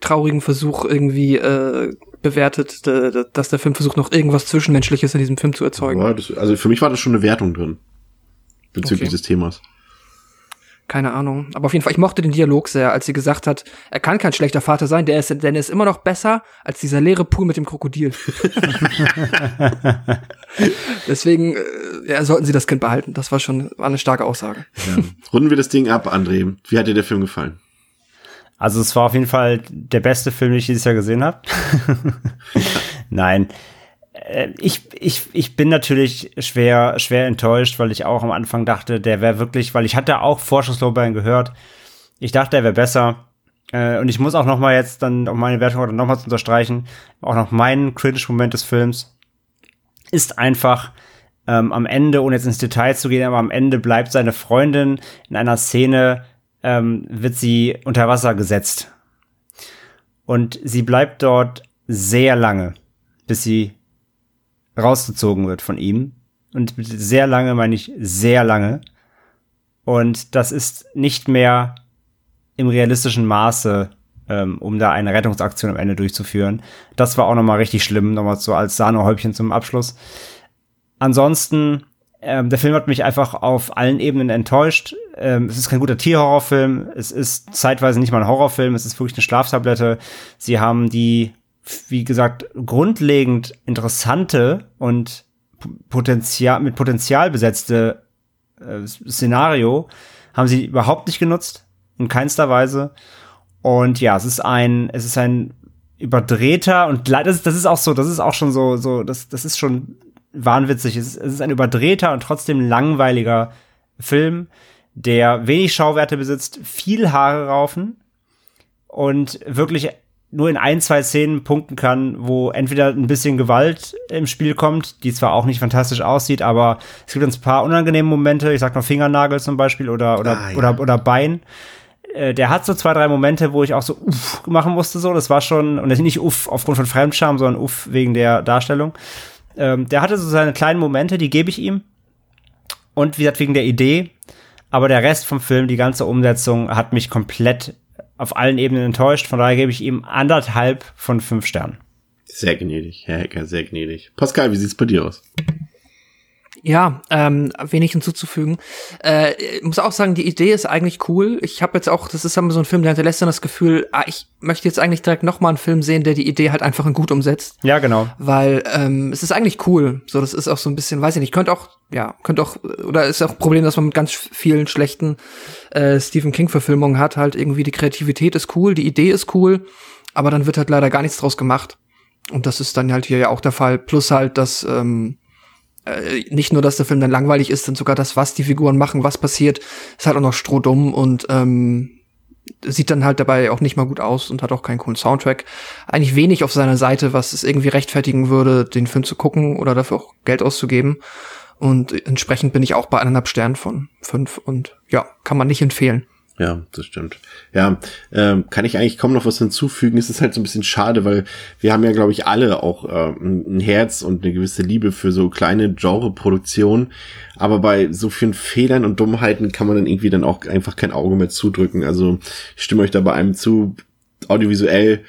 Speaker 5: traurigen Versuch irgendwie äh, bewertet, dass der Film versucht, noch irgendwas Zwischenmenschliches in diesem Film zu erzeugen.
Speaker 3: ja, das, also für mich war das schon eine Wertung drin. Bezüglich
Speaker 5: Okay.
Speaker 3: des Themas.
Speaker 5: Keine Ahnung. Aber auf jeden Fall, ich mochte den Dialog sehr, als sie gesagt hat, er kann kein schlechter Vater sein, der ist, denn er ist immer noch besser als dieser leere Pool mit dem Krokodil. (laughs) Deswegen äh, ja, sollten sie das Kind behalten. Das war schon war eine starke Aussage.
Speaker 3: Ja. Runden wir das Ding ab, André. Wie hat dir der Film gefallen?
Speaker 4: Also es war auf jeden Fall der beste Film, den ich dieses Jahr gesehen habe. (laughs) Nein. Äh, Ich, ich, ich bin natürlich schwer, schwer enttäuscht, weil ich auch am Anfang dachte, der wäre wirklich, weil ich hatte auch Vorschusslorbeeren gehört. Ich dachte, der wäre besser. Äh, Und ich muss auch noch mal jetzt dann, um meine Wertung noch mal zu unterstreichen, auch noch meinen kritischen Moment des Films ist einfach ähm, am Ende, ohne jetzt ins Detail zu gehen, aber am Ende bleibt seine Freundin in einer Szene, ähm, wird sie unter Wasser gesetzt. Und sie bleibt dort sehr lange, bis sie rausgezogen wird von ihm. Und sehr lange meine ich sehr lange. Und das ist nicht mehr im realistischen Maße, ähm, um da eine Rettungsaktion am Ende durchzuführen. Das war auch nochmal richtig schlimm, nochmal so als Sahnehäubchen zum Abschluss. Ansonsten, ähm, der Film hat mich einfach auf allen Ebenen enttäuscht. Ähm, es ist kein guter Tierhorrorfilm. Es ist zeitweise nicht mal ein Horrorfilm. Es ist wirklich eine Schlaftablette. Sie haben die, wie gesagt, grundlegend interessante und Potenzial, mit Potenzial besetzte äh, Szenario haben sie überhaupt nicht genutzt. In keinster Weise. Und ja, es ist ein, es ist ein überdrehter und das, ist- das ist auch so, das ist auch schon so, so, das, das ist schon wahnwitzig. Es ist, es ist ein überdrehter und trotzdem langweiliger Film, der wenig Schauwerte besitzt, viel Haare raufen und wirklich nur in ein, zwei Szenen punkten kann, wo entweder ein bisschen Gewalt im Spiel kommt, die zwar auch nicht fantastisch aussieht, aber es gibt uns ein paar unangenehme Momente, ich sag noch Fingernagel zum Beispiel oder, oder,
Speaker 3: Ah, ja.
Speaker 4: oder, oder Bein. Äh, Der hat so zwei, drei Momente, wo ich auch so uff machen musste, so. Das war schon, und das ist nicht uff aufgrund von Fremdscham, sondern uff wegen der Darstellung. Ähm, der hatte so seine kleinen Momente, die gebe ich ihm. Und wie gesagt, wegen der Idee. Aber der Rest vom Film, die ganze Umsetzung, hat mich komplett auf allen Ebenen enttäuscht. Von daher gebe ich ihm anderthalb von fünf Sternen.
Speaker 3: Sehr gnädig, Herr Hecker, sehr gnädig. Pascal, wie sieht's bei dir aus?
Speaker 5: Ja, ähm, wenig hinzuzufügen. Äh, ich muss auch sagen, die Idee ist eigentlich cool. Ich habe jetzt auch, das ist aber so ein Film, der hinterlässt dann das Gefühl, ah, ich möchte jetzt eigentlich direkt noch mal einen Film sehen, der die Idee halt einfach in gut umsetzt.
Speaker 4: Ja, genau.
Speaker 5: Weil ähm, es ist eigentlich cool. So, das ist auch so ein bisschen, weiß ich nicht, könnte auch, ja, könnte auch, oder ist auch ein Problem, dass man mit ganz vielen schlechten äh, Stephen King-Verfilmungen hat, halt irgendwie die Kreativität ist cool, die Idee ist cool, aber dann wird halt leider gar nichts draus gemacht. Und das ist dann halt hier ja auch der Fall. Plus halt, dass ähm, äh, nicht nur, dass der Film dann langweilig ist, sondern sogar das, was die Figuren machen, was passiert, ist halt auch noch strohdumm und ähm, sieht dann halt dabei auch nicht mal gut aus und hat auch keinen coolen Soundtrack. Eigentlich wenig auf seiner Seite, was es irgendwie rechtfertigen würde, den Film zu gucken oder dafür auch Geld auszugeben. Und entsprechend bin ich auch bei eineinhalb Sternen von fünf und ja, kann man nicht empfehlen.
Speaker 3: Ja, das stimmt. Ja, ähm, kann ich eigentlich kaum noch was hinzufügen. Es ist halt so ein bisschen schade, weil wir haben ja, glaube ich, alle auch äh, ein Herz und eine gewisse Liebe für so kleine Genre-Produktionen. Aber bei so vielen Fehlern und Dummheiten kann man dann irgendwie dann auch einfach kein Auge mehr zudrücken. Also ich stimme euch da bei einem zu. Audiovisuell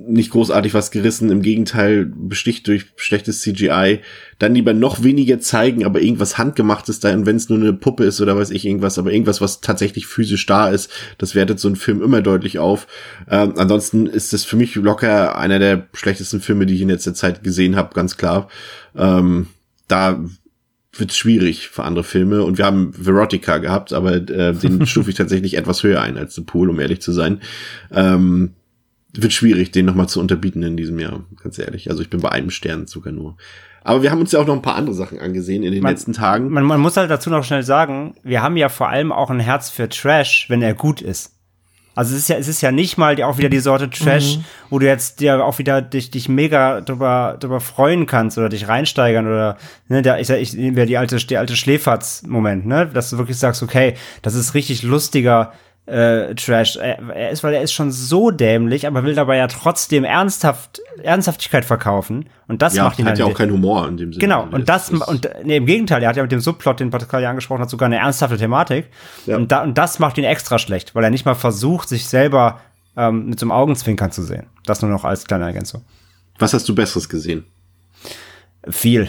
Speaker 3: nicht großartig was gerissen, im Gegenteil besticht durch schlechtes CGI. Dann lieber noch weniger zeigen, aber irgendwas handgemachtes da, und wenn es nur eine Puppe ist oder weiß ich irgendwas, aber irgendwas, was tatsächlich physisch da ist, das wertet so ein Film immer deutlich auf. Ähm, ansonsten ist das für mich locker einer der schlechtesten Filme, die ich in letzter Zeit gesehen habe, ganz klar. Ähm, da wird schwierig für andere Filme und wir haben Verotica gehabt, aber äh, den (laughs) stufe ich tatsächlich etwas höher ein als The Pool, um ehrlich zu sein. Ähm, wird schwierig, den nochmal zu unterbieten in diesem Jahr, ganz ehrlich. Also ich bin bei einem Stern sogar nur. Aber wir haben uns ja auch noch ein paar andere Sachen angesehen in den
Speaker 4: Man-
Speaker 3: letzten Tagen.
Speaker 4: Man, man muss halt dazu noch schnell sagen, wir haben ja vor allem auch ein Herz für Trash, wenn er gut ist. Also es ist ja, es ist ja nicht mal die, auch wieder die Sorte Trash,
Speaker 5: Mhm.
Speaker 4: wo du jetzt dir auch wieder dich, dich mega drüber, drüber freuen kannst oder dich reinsteigern oder, ne, da, ich, ich nehme ja die alte, die alte Schläferz-Moment, ne, dass du wirklich sagst, okay, das ist richtig lustiger, äh, Trash. Er, er ist, weil er ist schon so dämlich, aber will dabei ja trotzdem ernsthaft, Ernsthaftigkeit verkaufen. Und das
Speaker 3: Ja,
Speaker 4: macht ihn
Speaker 3: hat ja
Speaker 4: dann-
Speaker 3: auch keinen Humor in dem Sinne.
Speaker 4: Genau,
Speaker 3: Also
Speaker 4: und das, und nee, im Gegenteil, er hat ja mit dem Subplot, den Pascal ja angesprochen hat, sogar eine ernsthafte Thematik.
Speaker 3: Ja.
Speaker 4: Und, da, und das macht ihn extra schlecht, weil er nicht mal versucht, sich selber ähm, mit so einem Augenzwinkern zu sehen. Das nur noch als kleine Ergänzung.
Speaker 3: Was hast du Besseres gesehen?
Speaker 4: Viel.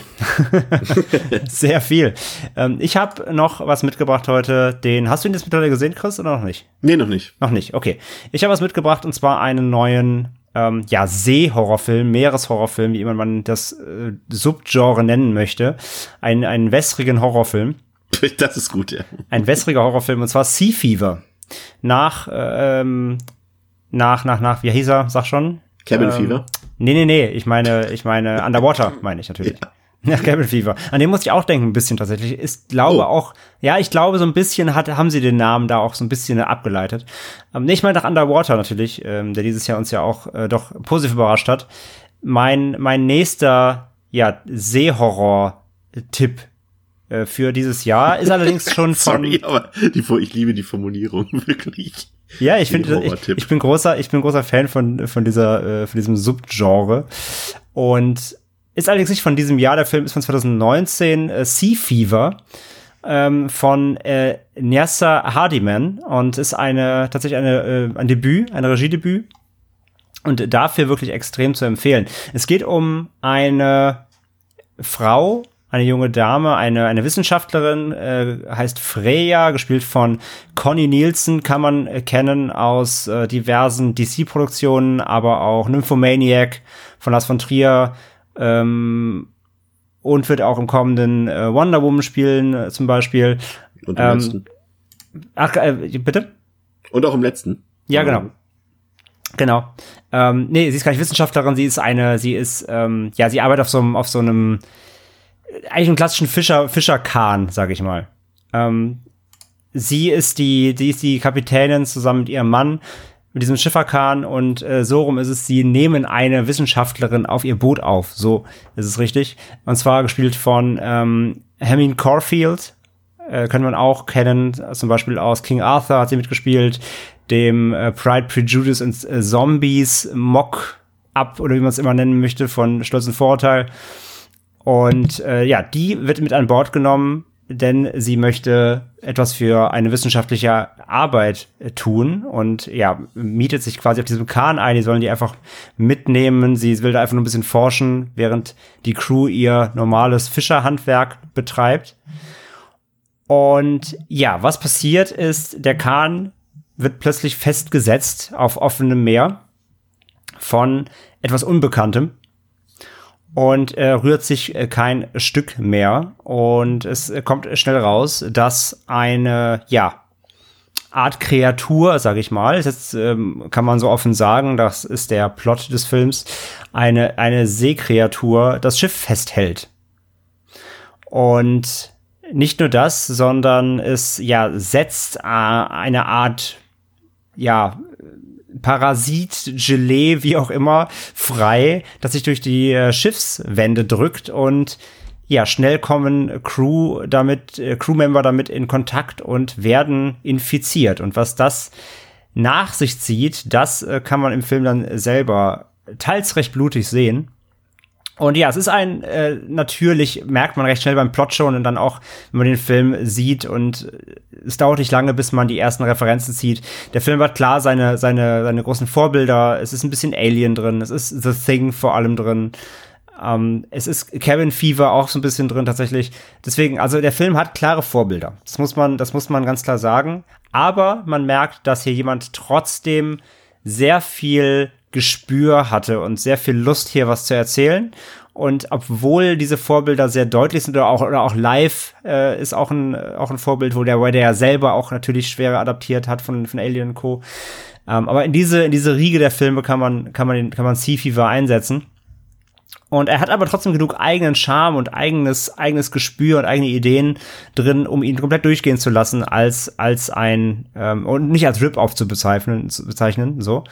Speaker 4: (laughs) Sehr viel. Ähm, ich habe noch was mitgebracht heute, den, hast du ihn jetzt mittlerweile gesehen, Chris, oder noch nicht?
Speaker 3: Nee, noch nicht.
Speaker 4: Noch nicht, okay. Ich habe was mitgebracht und zwar einen neuen, ähm, ja, Seehorrorfilm, Meereshorrorfilm, wie immer man das äh, Subgenre nennen möchte. Ein, einen wässrigen Horrorfilm. (laughs)
Speaker 3: Das ist gut, ja.
Speaker 4: Ein wässriger Horrorfilm und zwar Sea Fever. Nach, äh, ähm, nach, nach, nach, wie hieß er? Sag schon.
Speaker 3: Cabin
Speaker 4: Ähm,
Speaker 3: Fever.
Speaker 4: Nee, nee, nee, ich meine, ich meine Underwater, (laughs) meine ich natürlich. Ja, (laughs) Cabin Fever. An den musste ich auch denken, ein bisschen tatsächlich. Ist, glaube
Speaker 3: Oh.
Speaker 4: auch, ja, ich glaube, so ein bisschen hat, haben sie den Namen da auch so ein bisschen abgeleitet. Ähm, nee, ich meine nach Underwater natürlich, ähm, der dieses Jahr uns ja auch äh, doch positiv überrascht hat. Mein, mein nächster, ja, Seehorror-Tipp äh, für dieses Jahr ist allerdings (laughs) schon von.
Speaker 3: Sorry, aber die, ich liebe die Formulierung wirklich.
Speaker 4: Ja, ich finde, ich, ich bin großer, ich bin großer Fan von von dieser, äh, von diesem Subgenre und ist allerdings nicht von diesem Jahr. Der Film ist von 2019, äh, Sea Fever ähm, von äh, Nyasa Hardiman und ist eine tatsächlich eine äh, ein Debüt, ein Regiedebüt und dafür wirklich extrem zu empfehlen. Es geht um eine Frau, eine junge Dame, eine, eine Wissenschaftlerin, äh, heißt Freya, gespielt von Connie Nielsen, kann man äh, kennen aus äh, diversen DC-Produktionen, aber auch Nymphomaniac von Lars von Trier ähm, und wird auch im kommenden äh, Wonder Woman spielen, äh, zum Beispiel.
Speaker 3: Und im
Speaker 4: Ähm,
Speaker 3: letzten.
Speaker 4: Ach, äh, bitte?
Speaker 3: Und auch im letzten.
Speaker 4: Ja, genau. Genau. Ähm, nee, sie ist gar nicht Wissenschaftlerin, sie ist eine, sie ist, ähm, ja, sie arbeitet auf so einem, auf so einem, eigentlich einem klassischen Fischer, Fischerkahn, sag ich mal. Ähm, sie ist die, sie ist die Kapitänin zusammen mit ihrem Mann mit diesem Schifferkahn und äh, so rum ist es, sie nehmen eine Wissenschaftlerin auf ihr Boot auf. So ist es richtig. Und zwar gespielt von ähm, Hermine Corfield, äh, können man auch kennen, zum Beispiel aus King Arthur hat sie mitgespielt, dem äh, Pride, Prejudice und äh, Zombies Mock-up oder wie man es immer nennen möchte von Stolz und Vorurteil. Und äh, ja, die wird mit an Bord genommen, denn sie möchte etwas für eine wissenschaftliche Arbeit äh, tun und ja, mietet sich quasi auf diesem Kahn ein. Die sollen die einfach mitnehmen. Sie will da einfach nur ein bisschen forschen, während die Crew ihr normales Fischerhandwerk betreibt. Und ja, was passiert ist, der Kahn wird plötzlich festgesetzt auf offenem Meer von etwas Unbekanntem und äh, rührt sich äh, kein Stück mehr. Und es äh, kommt schnell raus, dass eine, ja, Art Kreatur, sag ich mal, das ähm, kann man so offen sagen, das ist der Plot des Films, eine, eine Seekreatur das Schiff festhält. Und nicht nur das, sondern es ja setzt äh, eine Art ja Parasit, Gelee, wie auch immer, frei, das sich durch die äh, Schiffswände drückt und ja, schnell kommen Crew damit, äh, Crewmember damit in Kontakt und werden infiziert. Und was das nach sich zieht, das äh, kann man im Film dann selber teils recht blutig sehen. Und ja, es ist ein, äh, natürlich merkt man recht schnell beim Plot schon und dann auch, wenn man den Film sieht und es dauert nicht lange, bis man die ersten Referenzen zieht. Der Film hat klar seine, seine, seine großen Vorbilder. Es ist ein bisschen Alien drin. Es ist The Thing vor allem drin. Ähm, es ist Cabin Fever auch so ein bisschen drin tatsächlich. Deswegen, also der Film hat klare Vorbilder. Das muss man, das muss man ganz klar sagen. Aber man merkt, dass hier jemand trotzdem sehr viel Gespür hatte und sehr viel Lust hier was zu erzählen. Und obwohl diese Vorbilder sehr deutlich sind oder auch, oder auch live äh, ist auch ein, auch ein Vorbild, wo der, der ja selber auch natürlich schwerer adaptiert hat von, von Alien Co. Ähm, aber in diese, in diese Riege der Filme kann man, kann man, den, kann man Sea Fever einsetzen. Und er hat aber trotzdem genug eigenen Charme und eigenes, eigenes Gespür und eigene Ideen drin, um ihn komplett durchgehen zu lassen, als, als ein, ähm, und nicht als Rip-Off zu bezeichnen, zu bezeichnen, so.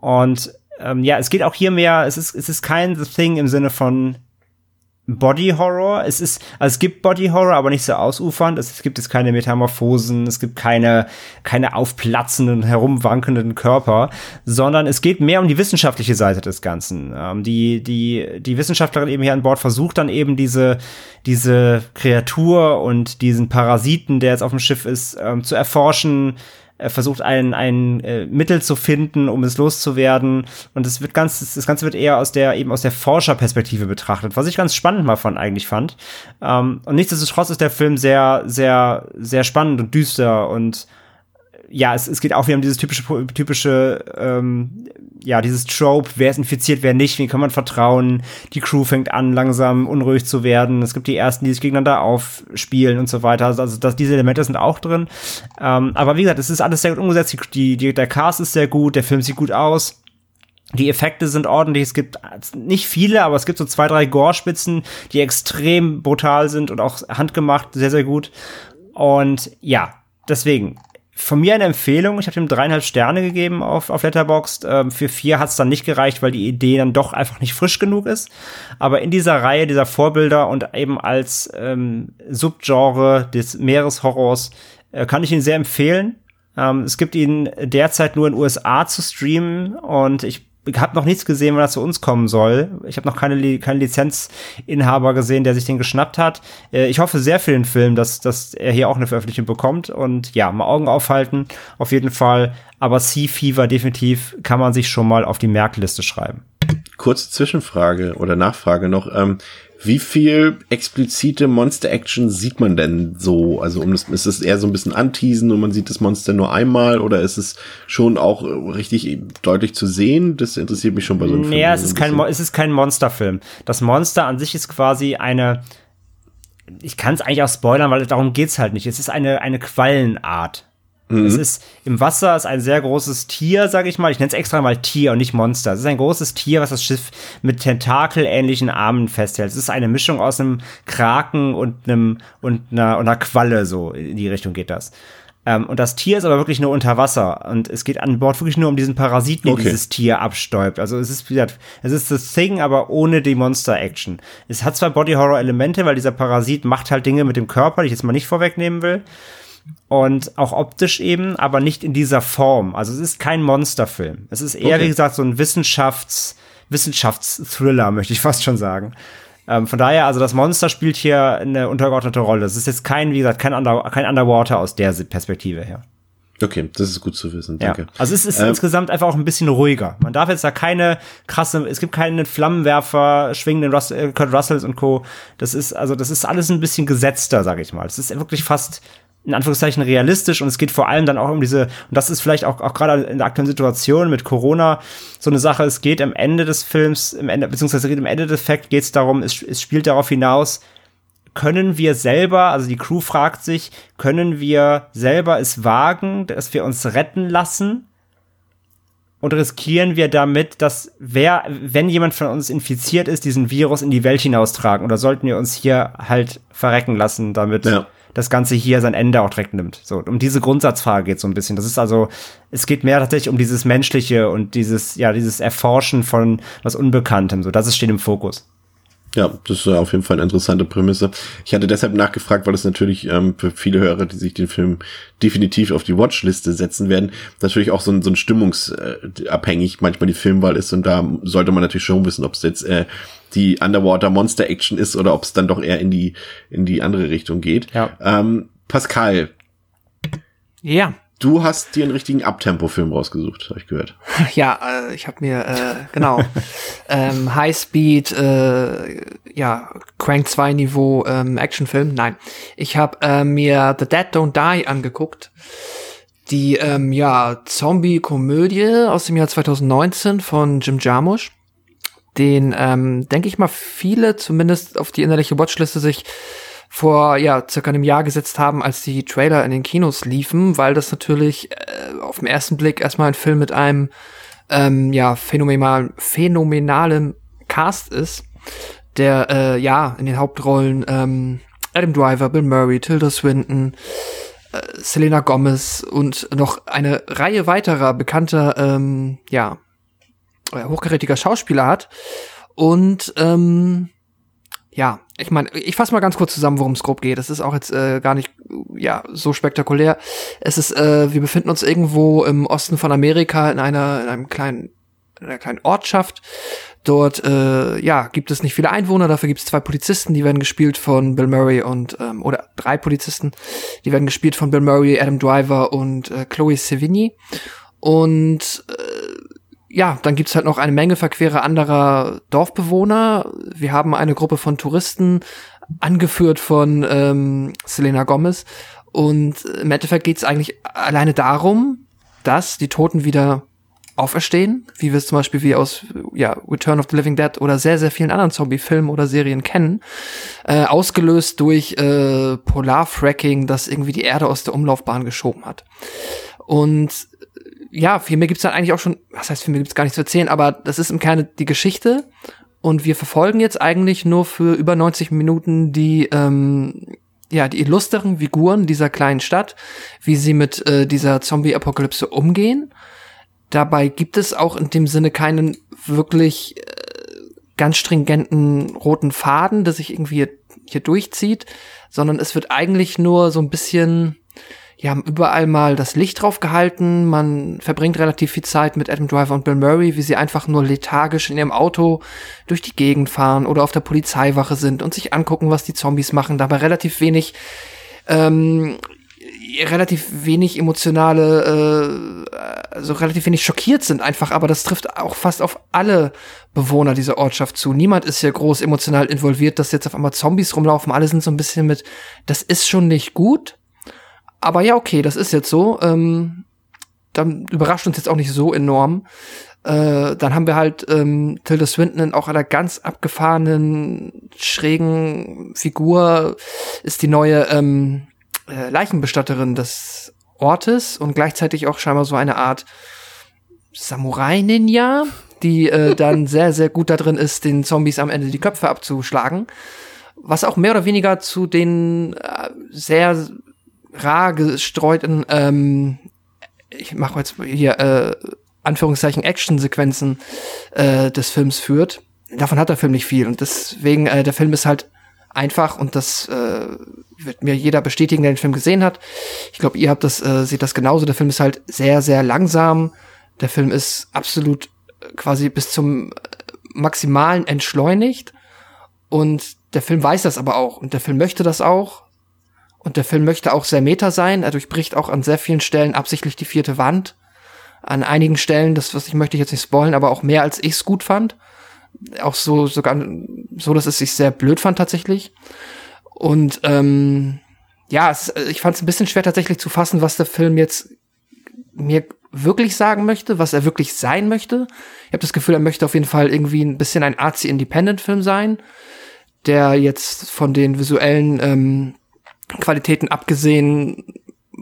Speaker 4: Und ähm, ja, es geht auch hier mehr, es ist, es ist kein The Thing im Sinne von Body Horror. Es ist, also es gibt Body Horror, aber nicht so ausufernd. Es gibt jetzt keine Metamorphosen, es gibt keine, keine aufplatzenden, herumwankenden Körper, sondern es geht mehr um die wissenschaftliche Seite des Ganzen. Ähm, die, die, die Wissenschaftlerin eben hier an Bord versucht dann eben diese, diese Kreatur und diesen Parasiten, der jetzt auf dem Schiff ist, ähm, zu erforschen, er versucht ein, ein äh, Mittel zu finden, um es loszuwerden. Und es wird ganz, das Ganze wird eher aus der, eben aus der Forscherperspektive betrachtet, was ich ganz spannend mal von eigentlich fand. Ähm, und nichtsdestotrotz ist der Film sehr, sehr, sehr spannend und düster und ja, es, es geht auch wieder um dieses typische, typische, ähm, ja, dieses Trope, wer ist infiziert, wer nicht, wie kann man vertrauen. Die Crew fängt an, langsam unruhig zu werden. Es gibt die ersten, die sich gegeneinander aufspielen und so weiter. Also, also das, diese Elemente sind auch drin. Ähm, aber wie gesagt, es ist alles sehr gut umgesetzt. Die, die, der Cast ist sehr gut, der Film sieht gut aus. Die Effekte sind ordentlich. Es gibt nicht viele, aber es gibt so zwei, drei Gore-Spitzen, die extrem brutal sind und auch handgemacht, sehr, sehr gut. Und ja, deswegen, von mir eine Empfehlung. Ich habe ihm dreieinhalb Sterne gegeben auf, auf Letterboxd. Ähm, für vier hat es dann nicht gereicht, weil die Idee dann doch einfach nicht frisch genug ist. Aber in dieser Reihe dieser Vorbilder und eben als ähm, Subgenre des Meereshorrors äh, kann ich ihn sehr empfehlen. Ähm, es gibt ihn derzeit nur in USA zu streamen und ich habe noch nichts gesehen, wenn das zu uns kommen soll. Ich habe noch keine, keine Lizenzinhaber gesehen, der sich den geschnappt hat. Äh, ich hoffe sehr für den Film, dass, dass er hier auch eine Veröffentlichung bekommt. Und ja, mal Augen aufhalten, auf jeden Fall. Aber Sea Fever definitiv kann man sich schon mal auf die Merkliste schreiben.
Speaker 3: Kurze Zwischenfrage oder Nachfrage noch. Ähm, wie viel explizite Monster-Action sieht man denn so? Also um das, ist es eher so ein bisschen anteasen und man sieht das Monster nur einmal oder ist es schon auch richtig deutlich zu sehen? Das interessiert mich schon bei so einem
Speaker 4: Film. Ja, es ist kein, es ist kein Monsterfilm. Das Monster an sich ist quasi eine, ich kann es eigentlich auch spoilern, weil darum geht's halt nicht. Es ist eine, eine Quallenart. Mhm. Es ist im Wasser ist ein sehr großes Tier, sage ich mal. Ich nenne es extra mal Tier und nicht Monster. Es ist ein großes Tier, was das Schiff mit tentakelähnlichen Armen festhält. Es ist eine Mischung aus einem Kraken und einem und einer, und einer Qualle so in die Richtung geht das. Ähm, und das Tier ist aber wirklich nur unter Wasser und es geht an Bord wirklich nur um diesen Parasiten, okay. den dieses Tier abstäubt. Also es ist wie gesagt, es ist das Thing, aber ohne die Monster-Action. Es hat zwar Body-Horror-Elemente, weil dieser Parasit macht halt Dinge mit dem Körper, die ich jetzt mal nicht vorwegnehmen will und auch optisch eben, aber nicht in dieser Form. Also es ist kein Monsterfilm. Es ist eher, okay. wie gesagt, so ein Wissenschafts, Wissenschaftsthriller, (laughs) möchte ich fast schon sagen. Ähm, von daher, also das Monster spielt hier eine untergeordnete Rolle. Das ist jetzt kein, wie gesagt, kein, Under kein Underwater aus der Perspektive her.
Speaker 3: Okay, das ist gut zu wissen. Danke.
Speaker 4: Ja. Also es ist ähm, insgesamt einfach auch ein bisschen ruhiger. Man darf jetzt da keine krasse, es gibt keine Flammenwerfer, schwingenden Rus äh, Kurt Russells und Co. Das ist, also das ist alles ein bisschen gesetzter, sag ich mal. Es ist wirklich fast in Anführungszeichen realistisch und es geht vor allem dann auch um diese, und das ist vielleicht auch, auch gerade in der aktuellen Situation mit Corona so eine Sache, es geht am Ende des Films, im Ende, beziehungsweise im Endeffekt geht es darum, es, es spielt darauf hinaus, können wir selber, also die Crew fragt sich, können wir selber es wagen, dass wir uns retten lassen? Und riskieren wir damit, dass wer, wenn jemand von uns infiziert ist, diesen Virus in die Welt hinaustragen? Oder sollten wir uns hier halt verrecken lassen damit? Ja das Ganze hier sein Ende auch direkt nimmt. So, um diese Grundsatzfrage geht so ein bisschen. Das ist also, es geht mehr tatsächlich um dieses Menschliche und dieses, ja, dieses Erforschen von was Unbekanntem. So, das steht im Fokus.
Speaker 3: Ja, das ist auf jeden Fall eine interessante Prämisse. Ich hatte deshalb nachgefragt, weil es natürlich ähm, für viele Hörer, die sich den Film definitiv auf die Watchliste setzen werden, natürlich auch so ein, so ein stimmungsabhängig manchmal die Filmwahl ist und da sollte man natürlich schon wissen, ob es jetzt äh, die Underwater Monster Action ist oder ob es dann doch eher in die in die andere Richtung geht.
Speaker 4: Ja.
Speaker 3: Ähm, Pascal.
Speaker 5: Ja.
Speaker 3: Du hast dir einen richtigen Abtempo-Film rausgesucht, habe ich gehört. (laughs)
Speaker 5: Ja, äh, ich habe mir, äh, genau, (laughs) ähm, Highspeed, äh, ja, Crank 2 Niveau ähm, Actionfilm. Nein, ich habe äh, mir The Dead Don't Die angeguckt. Die, ähm, ja, Zombie-Komödie aus dem Jahr 2019 von Jim Jarmusch. Den, ähm, denke ich mal, viele zumindest auf die innerliche Watchliste sich vor ja circa einem Jahr gesetzt haben, als die Trailer in den Kinos liefen, weil das natürlich äh, auf den ersten Blick erstmal ein Film mit einem ähm, ja phänomenal, phänomenalen Cast ist. der äh, ja in den Hauptrollen ähm, Adam Driver, Bill Murray, Tilda Swinton, äh, Selena Gomez und noch eine Reihe weiterer bekannter ähm, ja äh, hochkarätiger Schauspieler hat und ähm, ja, ich meine, ich fasse mal ganz kurz zusammen, worum es grob geht. Das ist auch jetzt äh, gar nicht ja so spektakulär. Es ist, äh, wir befinden uns irgendwo im Osten von Amerika in einer in einem kleinen in einer kleinen Ortschaft. Dort äh, ja gibt es nicht viele Einwohner. Dafür gibt es zwei Polizisten, die werden gespielt von Bill Murray und ähm, oder drei Polizisten, die werden gespielt von Bill Murray, Adam Driver und äh, Chloe Sevigny. Und äh, ja, dann gibt's halt noch eine Menge verquere anderer Dorfbewohner. Wir haben eine Gruppe von Touristen, angeführt von ähm, Selena Gomez. Und im Endeffekt geht's eigentlich alleine darum, dass die Toten wieder auferstehen, wie wir es zum Beispiel wie aus ja, Return of the Living Dead oder sehr, sehr vielen anderen Zombie-Filmen oder Serien kennen, äh, ausgelöst durch äh, Polarfracking, das irgendwie die Erde aus der Umlaufbahn geschoben hat. Und ja, viel mehr gibt's dann eigentlich auch schon, was heißt, viel mehr gibt's gar nicht zu erzählen, aber das ist im Kern die Geschichte. Und wir verfolgen jetzt eigentlich nur für über 90 Minuten die, ähm, ja, die illustren Figuren dieser kleinen Stadt, wie sie mit äh, dieser Zombie-Apokalypse umgehen. Dabei gibt es auch in dem Sinne keinen wirklich äh, ganz stringenten roten Faden, der sich irgendwie hier, hier durchzieht, sondern es wird eigentlich nur so ein bisschen die haben überall mal das Licht drauf gehalten. Man verbringt relativ viel Zeit mit Adam Driver und Bill Murray, wie sie einfach nur lethargisch in ihrem Auto durch die Gegend fahren oder auf der Polizeiwache sind und sich angucken, was die Zombies machen. Dabei relativ wenig, ähm, relativ wenig emotionale, äh, also relativ wenig schockiert sind einfach. Aber das trifft auch fast auf alle Bewohner dieser Ortschaft zu. Niemand ist hier groß emotional involviert, dass jetzt auf einmal Zombies rumlaufen. Alle sind so ein bisschen mit, das ist schon nicht gut aber ja, okay, das ist jetzt so. Ähm, dann überrascht uns jetzt auch nicht so enorm. Äh, dann haben wir halt ähm, Tilda Swinton in auch einer ganz abgefahrenen, schrägen Figur, ist die neue ähm, äh, Leichenbestatterin des Ortes und gleichzeitig auch scheinbar so eine Art Samurai-Ninja, die äh, (laughs) dann sehr, sehr gut da drin ist, den Zombies am Ende die Köpfe abzuschlagen. Was auch mehr oder weniger zu den äh, sehr rar gestreuten, ähm, ich mache jetzt hier äh, Anführungszeichen Action-Sequenzen äh, des Films führt. Davon hat der Film nicht viel und deswegen äh, der Film ist halt einfach und das äh, wird mir jeder bestätigen, der den Film gesehen hat. Ich glaube, ihr habt das äh, seht das genauso. Der Film ist halt sehr sehr langsam. Der Film ist absolut äh, quasi bis zum äh, maximalen entschleunigt und der Film weiß das aber auch und der Film möchte das auch und der Film möchte auch sehr meta sein. Er durchbricht auch an sehr vielen Stellen absichtlich die vierte Wand. An einigen Stellen, das was ich möchte ich jetzt nicht spoilen, aber auch mehr als ich es gut fand. Auch so sogar so, dass es sich sehr blöd fand tatsächlich. Und ähm, ja, es, ich fand es ein bisschen schwer tatsächlich zu fassen, was der Film jetzt mir wirklich sagen möchte, was er wirklich sein möchte. Ich habe das Gefühl, er möchte auf jeden Fall irgendwie ein bisschen ein Artsy-Independent-Film sein, der jetzt von den visuellen ähm, Qualitäten abgesehen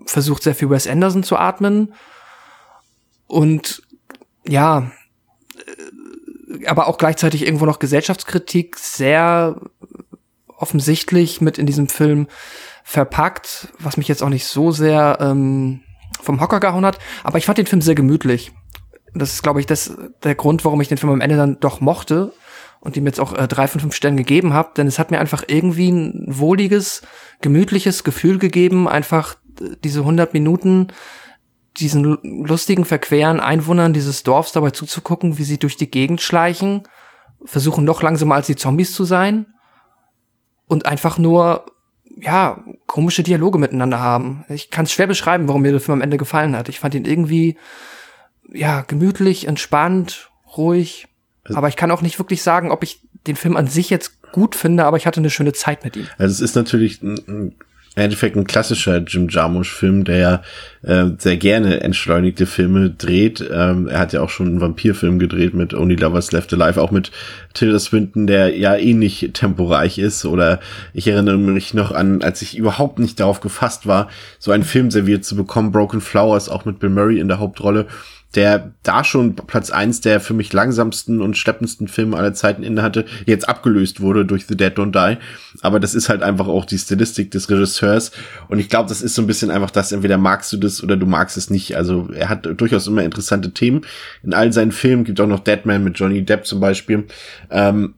Speaker 5: versucht sehr viel Wes Anderson zu atmen. Und ja, äh, aber auch gleichzeitig irgendwo noch Gesellschaftskritik sehr offensichtlich mit in diesem Film verpackt, was mich jetzt auch nicht so sehr ähm, vom Hocker gehauen hat. Aber ich fand den Film sehr gemütlich. Das ist, glaube ich, das, der Grund, warum ich den Film am Ende dann doch mochte und ihm jetzt auch äh, drei von fünf Sternen gegeben habe, denn es hat mir einfach irgendwie ein wohliges, gemütliches Gefühl gegeben, einfach äh, diese 100 Minuten diesen lustigen, verqueren Einwohnern dieses Dorfs dabei zuzugucken, wie sie durch die Gegend schleichen, versuchen noch langsamer als die Zombies zu sein und einfach nur, ja, komische Dialoge miteinander haben. Ich kann es schwer beschreiben, warum mir der Film am Ende gefallen hat. Ich fand ihn irgendwie, ja, gemütlich, entspannt, ruhig, also, aber ich kann auch nicht wirklich sagen, ob ich den Film an sich jetzt gut finde, aber ich hatte eine schöne Zeit mit ihm.
Speaker 3: Also es ist natürlich ein, ein im Endeffekt ein klassischer Jim Jarmusch-Film, der ja äh, sehr gerne entschleunigte Filme dreht. Ähm, er hat ja auch schon einen Vampirfilm gedreht mit Only Lovers Left Alive, auch mit Tilda Swinton, der ja ähnlich temporeich ist. Oder ich erinnere mich noch an, als ich überhaupt nicht darauf gefasst war, so einen Film serviert zu bekommen, Broken Flowers, auch mit Bill Murray in der Hauptrolle der da schon Platz eins der für mich langsamsten und schleppendsten Filme aller Zeiten inne hatte, jetzt abgelöst wurde durch The Dead Don't Die. Aber das ist halt einfach auch die Stilistik des Regisseurs. Und ich glaube, das ist so ein bisschen einfach das, entweder magst du das oder du magst es nicht. Also er hat durchaus immer interessante Themen in all seinen Filmen. Gibt auch noch Deadman mit Johnny Depp zum Beispiel. Ähm,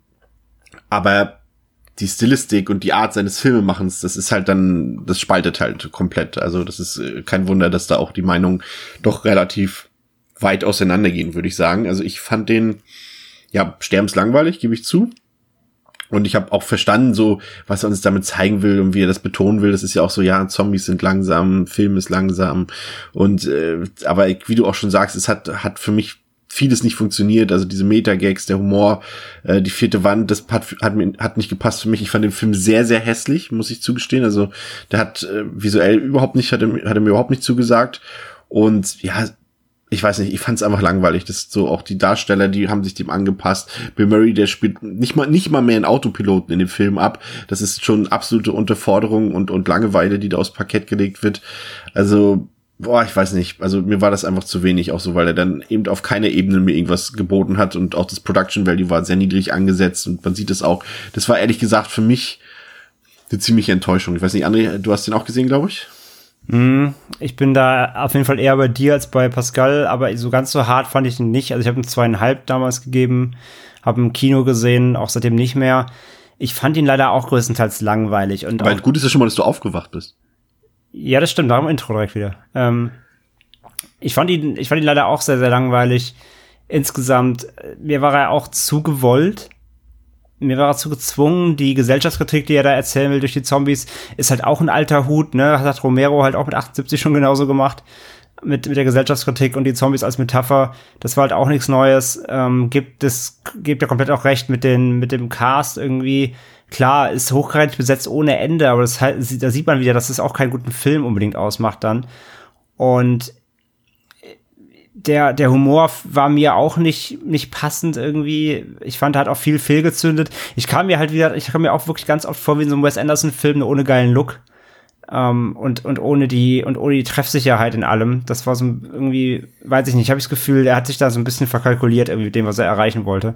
Speaker 3: aber die Stilistik und die Art seines Filmemachens, das ist halt dann, das spaltet halt komplett. Also das ist äh, kein Wunder, dass da auch die Meinungen doch relativ weit auseinandergehen, würde ich sagen. Also ich fand den, ja, sterbenslangweilig, gebe ich zu. Und ich habe auch verstanden, so was er uns damit zeigen will und wie er das betonen will. Das ist ja auch so, ja, Zombies sind langsam, Film ist langsam. Und äh, aber wie du auch schon sagst, es hat hat für mich vieles nicht funktioniert. Also diese Meta-Gags, der Humor, äh, die vierte Wand, das hat, hat, mir, hat nicht gepasst für mich. Ich fand den Film sehr, sehr hässlich, muss ich zugestehen. Also der hat äh, visuell überhaupt nicht, hat er, hat er mir überhaupt nicht zugesagt. Und ja, ich weiß nicht, ich fand es einfach langweilig. Das so auch die Darsteller, die haben sich dem angepasst. Bill Murray, der spielt nicht mal nicht mal mehr einen Autopiloten in dem Film ab. Das ist schon absolute Unterforderung und und Langeweile, die da aufs Parkett gelegt wird. Also boah, ich weiß nicht. Also mir war das einfach zu wenig, auch so, weil er dann eben auf keiner Ebene mir irgendwas geboten hat und auch das Production Value war sehr niedrig angesetzt und man sieht es auch. Das war ehrlich gesagt für mich eine ziemliche Enttäuschung. Ich weiß nicht, André, du hast den auch gesehen, glaube ich.
Speaker 4: Mm, ich bin da auf jeden Fall eher bei dir als bei Pascal, aber so ganz so hart fand ich ihn nicht. Also ich habe ihm zweieinhalb damals gegeben, habe im Kino gesehen, auch seitdem nicht mehr. Ich fand ihn leider auch größtenteils langweilig. Und
Speaker 3: Weil gut ist ja schon mal, dass du aufgewacht bist.
Speaker 4: Ja, das stimmt, darum Intro direkt wieder. Ähm, ich fand ihn, ich fand ihn leider auch sehr, sehr langweilig. Insgesamt, äh, mir war er auch zu gewollt. Mir war er zu gezwungen. Die Gesellschaftskritik, die er da erzählen will durch die Zombies, ist halt auch ein alter Hut, ne? Hat Romero halt auch mit 78 schon genauso gemacht. Mit, mit der Gesellschaftskritik und die Zombies als Metapher. Das war halt auch nichts Neues. Ähm, gibt es, gibt ja komplett auch recht mit den, mit dem Cast irgendwie klar, ist hochgradig besetzt ohne Ende, aber das, da sieht man wieder, dass es auch keinen guten Film unbedingt ausmacht dann. Und der, der Humor war mir auch nicht, nicht passend irgendwie. Ich fand, er hat auch viel fehlgezündet. Ich kam mir halt wieder, ich kam mir auch wirklich ganz oft vor wie in so einem Wes Anderson-Film, ohne geilen Look. Ähm, und, und ohne die, und ohne die Treffsicherheit in allem. Das war so irgendwie, weiß ich nicht, habe ich das Gefühl, er hat sich da so ein bisschen verkalkuliert, irgendwie mit dem, was er erreichen wollte.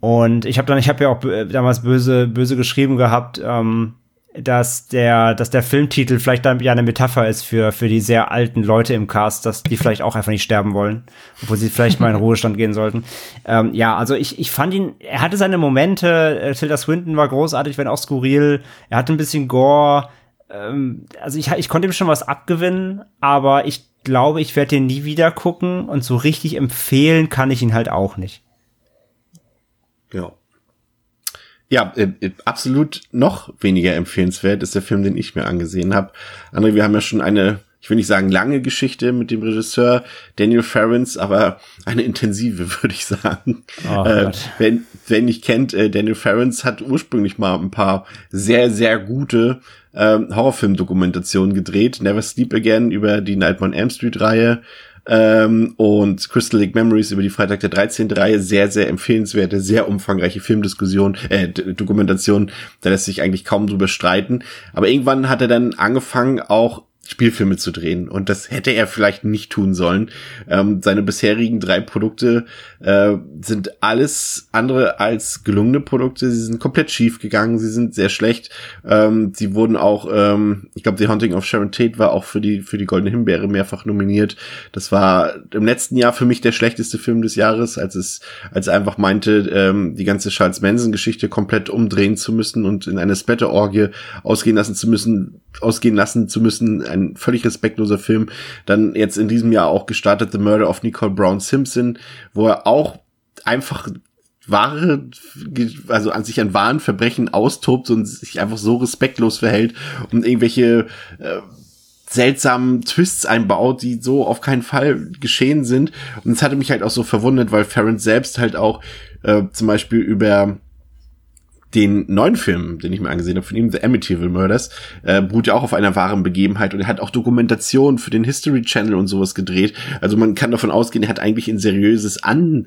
Speaker 4: Und ich habe dann, ich habe ja auch damals böse, böse geschrieben gehabt, ähm, dass der, dass der Filmtitel vielleicht dann ja eine Metapher ist für, für die sehr alten Leute im Cast, dass die vielleicht auch einfach nicht sterben wollen, obwohl sie vielleicht mal in Ruhestand gehen sollten. Ähm, ja, also ich, ich fand ihn, er hatte seine Momente, äh, Tilda Swinton war großartig, wenn auch skurril, er hatte ein bisschen Gore, ähm, also ich, ich konnte ihm schon was abgewinnen, aber ich glaube, ich werde den nie wieder gucken und so richtig empfehlen kann ich ihn halt auch nicht.
Speaker 3: Ja. Ja, äh, äh, absolut noch weniger empfehlenswert ist der Film, den ich mir angesehen habe. André, wir haben ja schon eine, ich will nicht sagen lange Geschichte mit dem Regisseur Daniel Ferrens, aber eine intensive, (laughs) würde ich sagen. Oh, äh, wenn, wer nicht kennt, äh, Daniel Ferrens hat ursprünglich mal ein paar sehr, sehr gute ähm, Horrorfilm-Dokumentationen gedreht. Never Sleep Again über die Nightmare on Elm Street-Reihe, ähm, und Crystal Lake Memories über die Freitag der 13. Reihe sehr, sehr empfehlenswerte, sehr umfangreiche Filmdiskussion, äh, Dokumentation. Da lässt sich eigentlich kaum drüber streiten. Aber irgendwann hat er dann angefangen, auch Spielfilme zu drehen. Und das hätte er vielleicht nicht tun sollen. Ähm, seine bisherigen drei Produkte äh, sind alles andere als gelungene Produkte. Sie sind komplett schief gegangen. Sie sind sehr schlecht. Ähm, sie wurden auch, ähm, ich glaube, The Haunting of Sharon Tate war auch für die für die Goldene Himbeere mehrfach nominiert. Das war im letzten Jahr für mich der schlechteste Film des Jahres, als es als er einfach meinte, ähm, die ganze Charles Manson Geschichte komplett umdrehen zu müssen und in eine Splatter-Orgie ausgehen lassen zu müssen, ausgehen lassen zu müssen ein völlig respektloser Film. Dann jetzt in diesem Jahr auch gestartet The Murder of Nicole Brown Simpson, wo er auch einfach wahre, also an sich an wahren Verbrechen austobt und sich einfach so respektlos verhält und irgendwelche äh, seltsamen Twists einbaut, die so auf keinen Fall geschehen sind. Und es hatte mich halt auch so verwundert, weil Farron selbst halt auch äh, zum Beispiel über den neuen Film, den ich mir angesehen habe von ihm, The Amityville Murders, äh, beruht ja auch auf einer wahren Begebenheit und er hat auch Dokumentationen für den History Channel und sowas gedreht. Also man kann davon ausgehen, er hat eigentlich ein seriöses An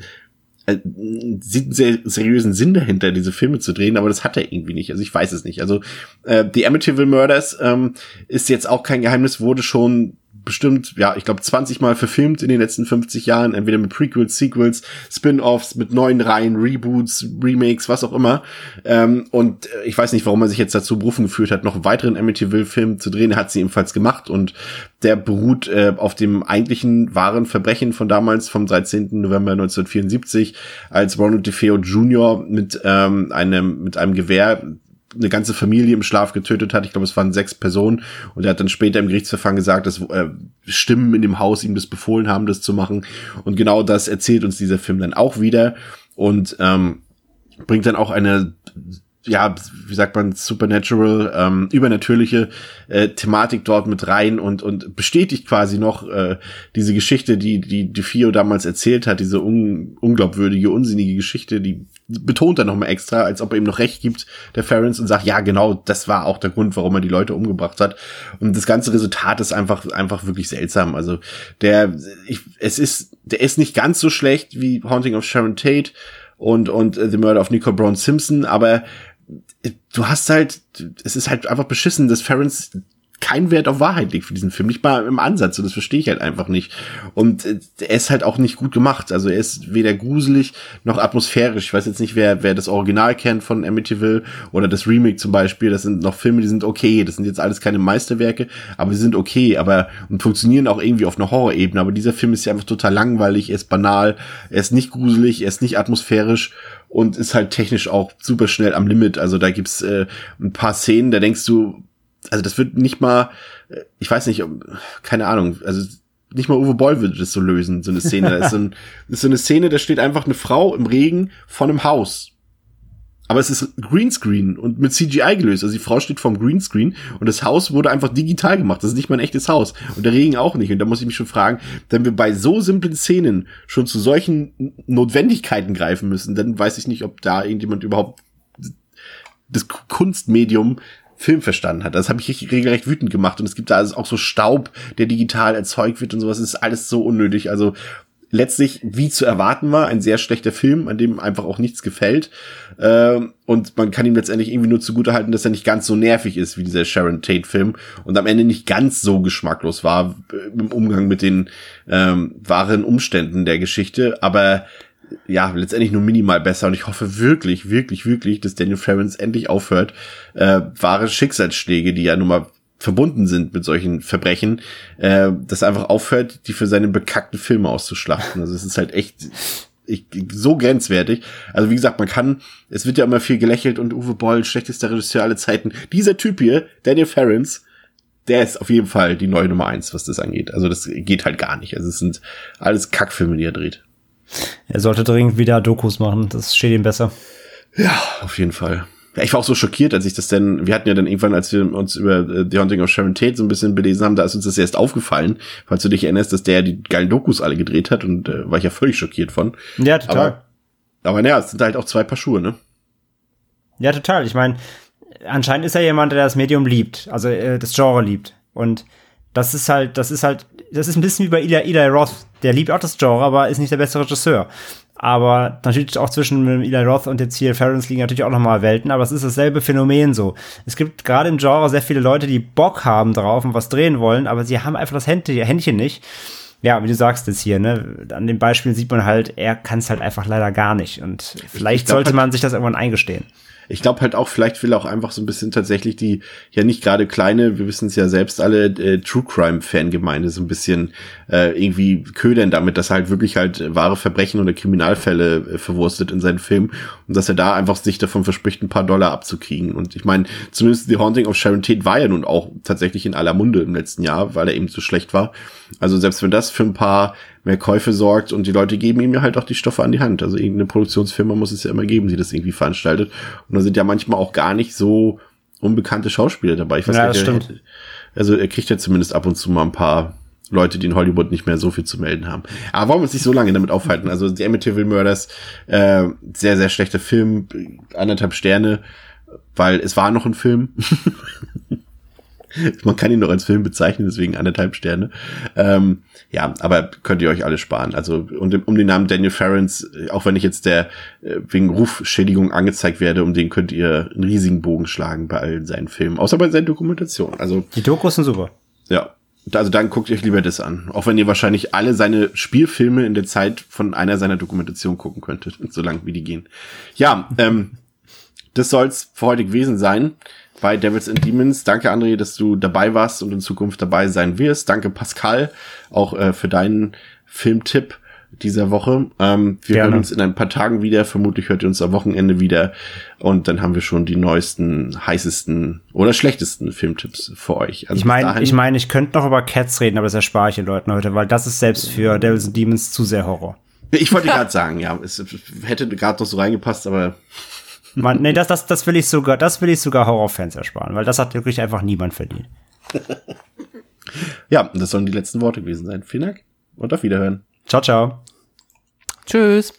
Speaker 3: äh, sehr seriösen Sinn dahinter, diese Filme zu drehen, aber das hat er irgendwie nicht. Also ich weiß es nicht. Also äh, The Amityville Murders ähm, ist jetzt auch kein Geheimnis, wurde schon bestimmt, ja, ich glaube 20 Mal verfilmt in den letzten 50 Jahren, entweder mit Prequels, Sequels, Spin-offs, mit neuen Reihen, Reboots, Remakes, was auch immer. Ähm, und äh, ich weiß nicht, warum er sich jetzt dazu berufen geführt hat, noch einen weiteren Amityville-Film zu drehen. Hat sie ebenfalls gemacht und der beruht äh, auf dem eigentlichen wahren Verbrechen von damals, vom 13. November 1974, als Ronald DeFeo Jr. mit ähm, einem mit einem Gewehr eine ganze Familie im Schlaf getötet hat. Ich glaube, es waren sechs Personen. Und er hat dann später im Gerichtsverfahren gesagt, dass äh, Stimmen in dem Haus ihm das befohlen haben, das zu machen. Und genau das erzählt uns dieser Film dann auch wieder und ähm, bringt dann auch eine ja, wie sagt man, supernatural, ähm, übernatürliche äh, Thematik dort mit rein und und bestätigt quasi noch äh, diese Geschichte, die die die Fio damals erzählt hat, diese un unglaubwürdige, unsinnige Geschichte, die betont er noch mal extra, als ob er ihm noch recht gibt, der Ferens und sagt, ja genau, das war auch der Grund, warum er die Leute umgebracht hat. Und das ganze Resultat ist einfach einfach wirklich seltsam. Also der, ich, es ist, der ist nicht ganz so schlecht wie Haunting of Sharon Tate und und The Murder of Nicole Brown Simpson, aber du hast halt, es ist halt einfach beschissen, dass Ference kein Wert auf Wahrheit legt für diesen Film, nicht mal im Ansatz, und das verstehe ich halt einfach nicht. Und äh, er ist halt auch nicht gut gemacht, also er ist weder gruselig noch atmosphärisch. Ich weiß jetzt nicht, wer, wer das Original kennt von Amityville oder das Remake zum Beispiel, das sind noch Filme, die sind okay, das sind jetzt alles keine Meisterwerke, aber sie sind okay, aber und funktionieren auch irgendwie auf einer Horrorebene, aber dieser Film ist ja einfach total langweilig, er ist banal, er ist nicht gruselig, er ist nicht atmosphärisch und ist halt technisch auch super schnell am Limit. Also da gibt's äh, ein paar Szenen, da denkst du, also das wird nicht mal, äh, ich weiß nicht, keine Ahnung, also nicht mal Uwe Boll würde das so lösen, so eine Szene. Das ist so, ein, (laughs) ist so eine Szene, da steht einfach eine Frau im Regen vor einem Haus. Aber es ist Greenscreen und mit CGI gelöst. Also die Frau steht vorm Greenscreen und das Haus wurde einfach digital gemacht. Das ist nicht mal ein echtes Haus. Und der Regen auch nicht. Und da muss ich mich schon fragen, wenn wir bei so simplen Szenen schon zu solchen Notwendigkeiten greifen müssen, dann weiß ich nicht, ob da irgendjemand überhaupt das Kunstmedium Film verstanden hat. Das habe ich regelrecht wütend gemacht. Und es gibt da also auch so Staub, der digital erzeugt wird und sowas. Das ist alles so unnötig. Also letztlich, wie zu erwarten war, ein sehr schlechter Film, an dem einfach auch nichts gefällt. Ähm, und man kann ihm letztendlich irgendwie nur zugutehalten, dass er nicht ganz so nervig ist wie dieser Sharon Tate-Film und am Ende nicht ganz so geschmacklos war äh, im Umgang mit den ähm, wahren Umständen der Geschichte. Aber ja, letztendlich nur minimal besser und ich hoffe wirklich, wirklich, wirklich, dass Daniel Ferrens endlich aufhört, äh, wahre Schicksalsschläge, die ja nun mal verbunden sind mit solchen Verbrechen, äh, das einfach aufhört, die für seine bekackten Filme auszuschlachten. Also es ist halt echt ich, so grenzwertig. Also wie gesagt, man kann, es wird ja immer viel gelächelt und Uwe Boll, schlechtester Regisseur aller Zeiten. Dieser Typ hier, Daniel Ferrens, der ist auf jeden Fall die neue Nummer eins, was das angeht. Also das geht halt gar nicht. Also es sind alles Kackfilme, die er dreht.
Speaker 4: Er sollte dringend wieder Dokus machen, das steht ihm besser.
Speaker 3: Ja, auf jeden Fall. Ja, ich war auch so schockiert, als ich das denn, wir hatten ja dann irgendwann, als wir uns über äh, The Haunting of Sharon Tate so ein bisschen belesen haben, da ist uns das erst aufgefallen, falls du dich erinnerst, dass der die geilen Dokus alle gedreht hat und äh, war ich ja völlig schockiert von.
Speaker 4: Ja, total.
Speaker 3: Aber, aber naja, es sind halt auch zwei Paar Schuhe, ne?
Speaker 4: Ja, total. Ich meine, anscheinend ist er jemand, der das Medium liebt, also äh, das Genre liebt. Und das ist halt, das ist halt, das ist ein bisschen wie bei Eli, Eli Roth. Der liebt auch das Genre, aber ist nicht der beste Regisseur. Aber natürlich auch zwischen Eli Roth und jetzt hier Ferrens liegen natürlich auch nochmal Welten, aber es ist dasselbe Phänomen so. Es gibt gerade im Genre sehr viele Leute, die Bock haben drauf und was drehen wollen, aber sie haben einfach das Händchen nicht. Ja, wie du sagst jetzt hier, ne, an dem Beispiel sieht man halt, er kann es halt einfach leider gar nicht. Und vielleicht sollte man sich das irgendwann eingestehen
Speaker 3: ich glaube halt auch, vielleicht will auch einfach so ein bisschen tatsächlich die, ja nicht gerade kleine, wir wissen es ja selbst alle, äh, True Crime-Fangemeinde so ein bisschen äh, irgendwie ködern damit, dass er halt wirklich halt wahre Verbrechen oder Kriminalfälle äh, verwurstet in seinen Film und dass er da einfach sich davon verspricht, ein paar Dollar abzukriegen. Und ich meine, zumindest The Haunting of Sharon Tate war ja nun auch tatsächlich in aller Munde im letzten Jahr, weil er eben zu schlecht war. Also selbst wenn das für ein paar mehr Käufe sorgt und die Leute geben ihm ja halt auch die Stoffe an die Hand. Also irgendeine Produktionsfirma muss es ja immer geben, die das irgendwie veranstaltet. Und da sind ja manchmal auch gar nicht so unbekannte Schauspieler dabei. Ich weiß
Speaker 4: ja,
Speaker 3: nicht,
Speaker 4: das stimmt.
Speaker 3: Er, also er kriegt ja zumindest ab und zu mal ein paar Leute, die in Hollywood nicht mehr so viel zu melden haben. Aber wollen wir uns nicht so lange damit aufhalten? Also die Amityville Murders, äh, sehr, sehr schlechter Film, anderthalb Sterne, weil es war noch ein Film. (laughs) (laughs) Man kann ihn noch als Film bezeichnen, deswegen anderthalb Sterne. Ähm, ja, aber könnt ihr euch alle sparen. Also um, um den Namen Daniel Ferrens, auch wenn ich jetzt der äh, wegen Rufschädigung angezeigt werde, um den könnt ihr einen riesigen Bogen schlagen bei allen seinen Filmen, außer bei seinen Dokumentationen. Also
Speaker 4: die Dokus sind super.
Speaker 3: Ja, Also dann guckt euch lieber das an. Auch wenn ihr wahrscheinlich alle seine Spielfilme in der Zeit von einer seiner Dokumentationen gucken könntet, (laughs) so lang wie die gehen. Ja, ähm, das soll's für heute gewesen sein bei Devils and Demons. Danke, André, dass du dabei warst und in Zukunft dabei sein wirst. Danke, Pascal, auch äh, für deinen Filmtipp dieser Woche. Ähm, wir
Speaker 4: Gerne.
Speaker 3: hören uns in ein paar Tagen wieder. Vermutlich hört ihr uns am Wochenende wieder. Und dann haben wir schon die neuesten, heißesten oder schlechtesten Filmtipps für euch. Also
Speaker 4: Ich meine, ich meine, ich könnte noch über Cats reden, aber das erspare ich den Leuten heute, weil das ist selbst für Devils and Demons zu sehr Horror.
Speaker 3: Ich wollte gerade sagen, ja, es hätte gerade noch so reingepasst, aber
Speaker 4: Man, nee, das, das, das will ich sogar, das will ich sogar Horrorfans ersparen, weil das hat wirklich einfach niemand verdient.
Speaker 3: ja, das sollen die letzten Worte gewesen sein. Vielen Dank und auf Wiederhören.
Speaker 4: Ciao, ciao.
Speaker 5: Tschüss.